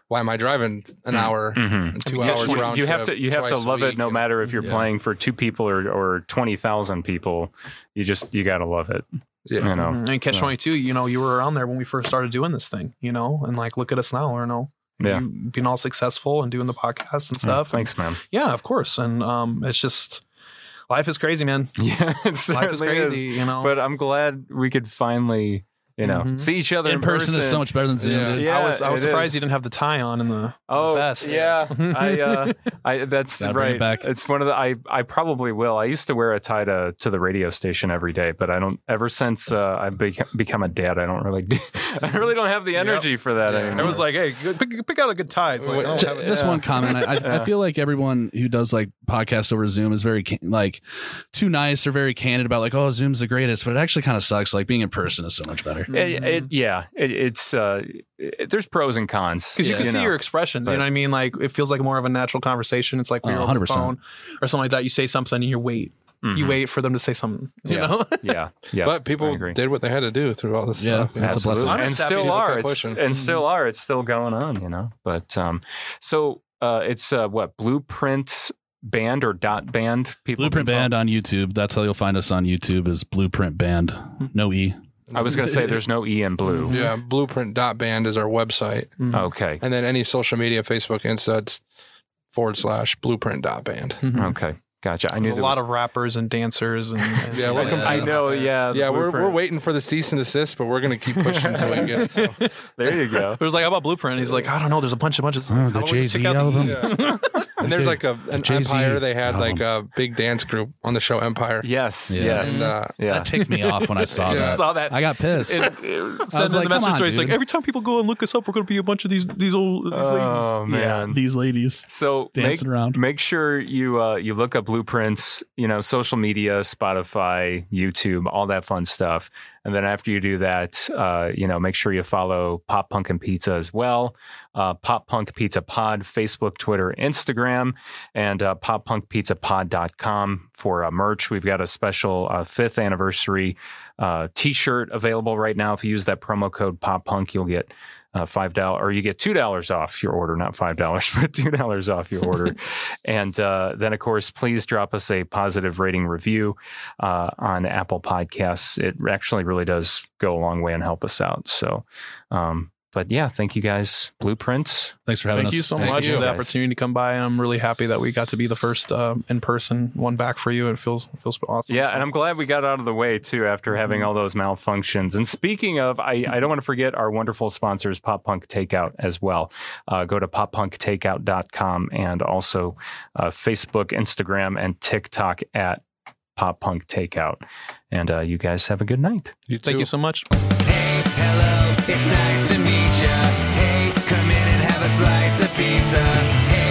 why am I driving an hour, Mhm. and two Yeah, hours you- round you have to you have to love it no and- matter if you're Yeah. playing for two people or or twenty thousand people. You just you got to love it. Yeah. You know. Mhm. And Catch So- 22, you know, you were around there when we first started doing this thing, you know, and like look at us now, Or no. Yeah. being all successful and doing the podcast and stuff. Yeah, thanks, man. Yeah, of course. And um, it's just life is crazy, man. Yeah, it Life is certainly is. crazy, you know. But I'm glad we could finally, you know, Mhm. see each other in, in person is so much better than Zoom. Yeah. Yeah, I was I was surprised is. you didn't have the tie on in the Oh vest. yeah, I uh, I that's Gotta right. it back. It's one of the I I probably will. I used to wear a tie to to the radio station every day, but I don't. Ever since uh, I've beca- become a dad, I don't really. Do, I really don't have the energy for that anymore. It was like, hey, pick, pick out a good tie. It's like, Wait, I don't Ju- have it. just Yeah. one comment. I, I, Yeah. I feel like everyone who does like podcasts over Zoom is very like too nice or very candid about like, oh, Zoom's the greatest, but it actually kind of sucks. Like being in person is so much better. It, it, yeah, it, it's uh, it, there's pros and cons because you can see know. your expressions. But- you know what I mean? Like it feels like more of a natural conversation. It's like we Oh, were on the 100%. phone or something like that. You say something and you wait. You Mhm. wait for them to say something. You Yeah. know? Yeah, yeah. But people agree. did what they had to do through all this Yeah, stuff. you know? that's a blessing. Absolutely. And still are. keep It's, pushing. and still are. It's still going on, you know. But um, so uh, it's uh, what Blueprints band or dot band people. Blueprint Band on YouTube. That's how you'll find us on YouTube. Is Blueprint Band. No E. follow? I was going to say there's no e in blue. Yeah, blueprint.band is our website. Okay. And then any social media, Facebook, Insta, it's forward slash blueprint.band. Mhm. Okay. Gotcha. I knew There's a there lot was- of rappers and dancers and, and Yeah, things we're like. I know. Yeah. Yeah, we're, we're waiting for the cease and desist, but we're going to keep pushing until we get it. So. There you go. It was like, how about Blueprint? He's like, I don't know. There's a bunch, of bunch of. Oh, the about we just Jay-Z check out the- album. And there's like a an Jay-Z Empire. They had like a big dance group on the show Empire. Yes. Yeah. Yes. And, uh, yeah. That ticked me off when I saw Yeah. that. Saw that. I got pissed. It, it, I send was like, the come message on, to like every time people go and look us up, we're going to be a bunch of these these old these ladies. oh man. These ladies So dancing around. make sure you uh, you look up blueprints, you know, social media, Spotify, YouTube, all that fun stuff. And then after you do that, uh, you know, make sure you follow Pop Punk and Pizza as well. Uh, Pop Punk Pizza Pod, Facebook, Twitter, Instagram, and uh, poppunkpizzapod.com for uh, merch. We've got a special uh, fifth anniversary uh, t-shirt available right now. If you use that promo code Pop Punk, you'll get uh, five dollars, or you get two dollars off your order, not five dollars, but two dollars off your order. and uh, then, of course, please drop us a positive rating review uh, on Apple Podcasts. It actually really does go a long way and help us out. So, um, but yeah, thank you guys, Blueprints. Thanks for having Thank us. Thank you so Thank much you, for the opportunity to come by. I'm really happy that we got to be the first uh, in person one back for you. It feels it feels awesome. Yeah, So- and I'm glad we got out of the way too after having all those malfunctions. And speaking of, I, I don't want to forget our wonderful sponsors, Pop Punk Takeout, as well. Uh, go to poppunktakeout.com and also uh, Facebook, Instagram, and TikTok at Pop Punk Takeout. And uh, you guys have a good night. You Thank you so much. Hey, hello, it's nice to meet ya. Hey, come in and have a slice of pizza. Hey,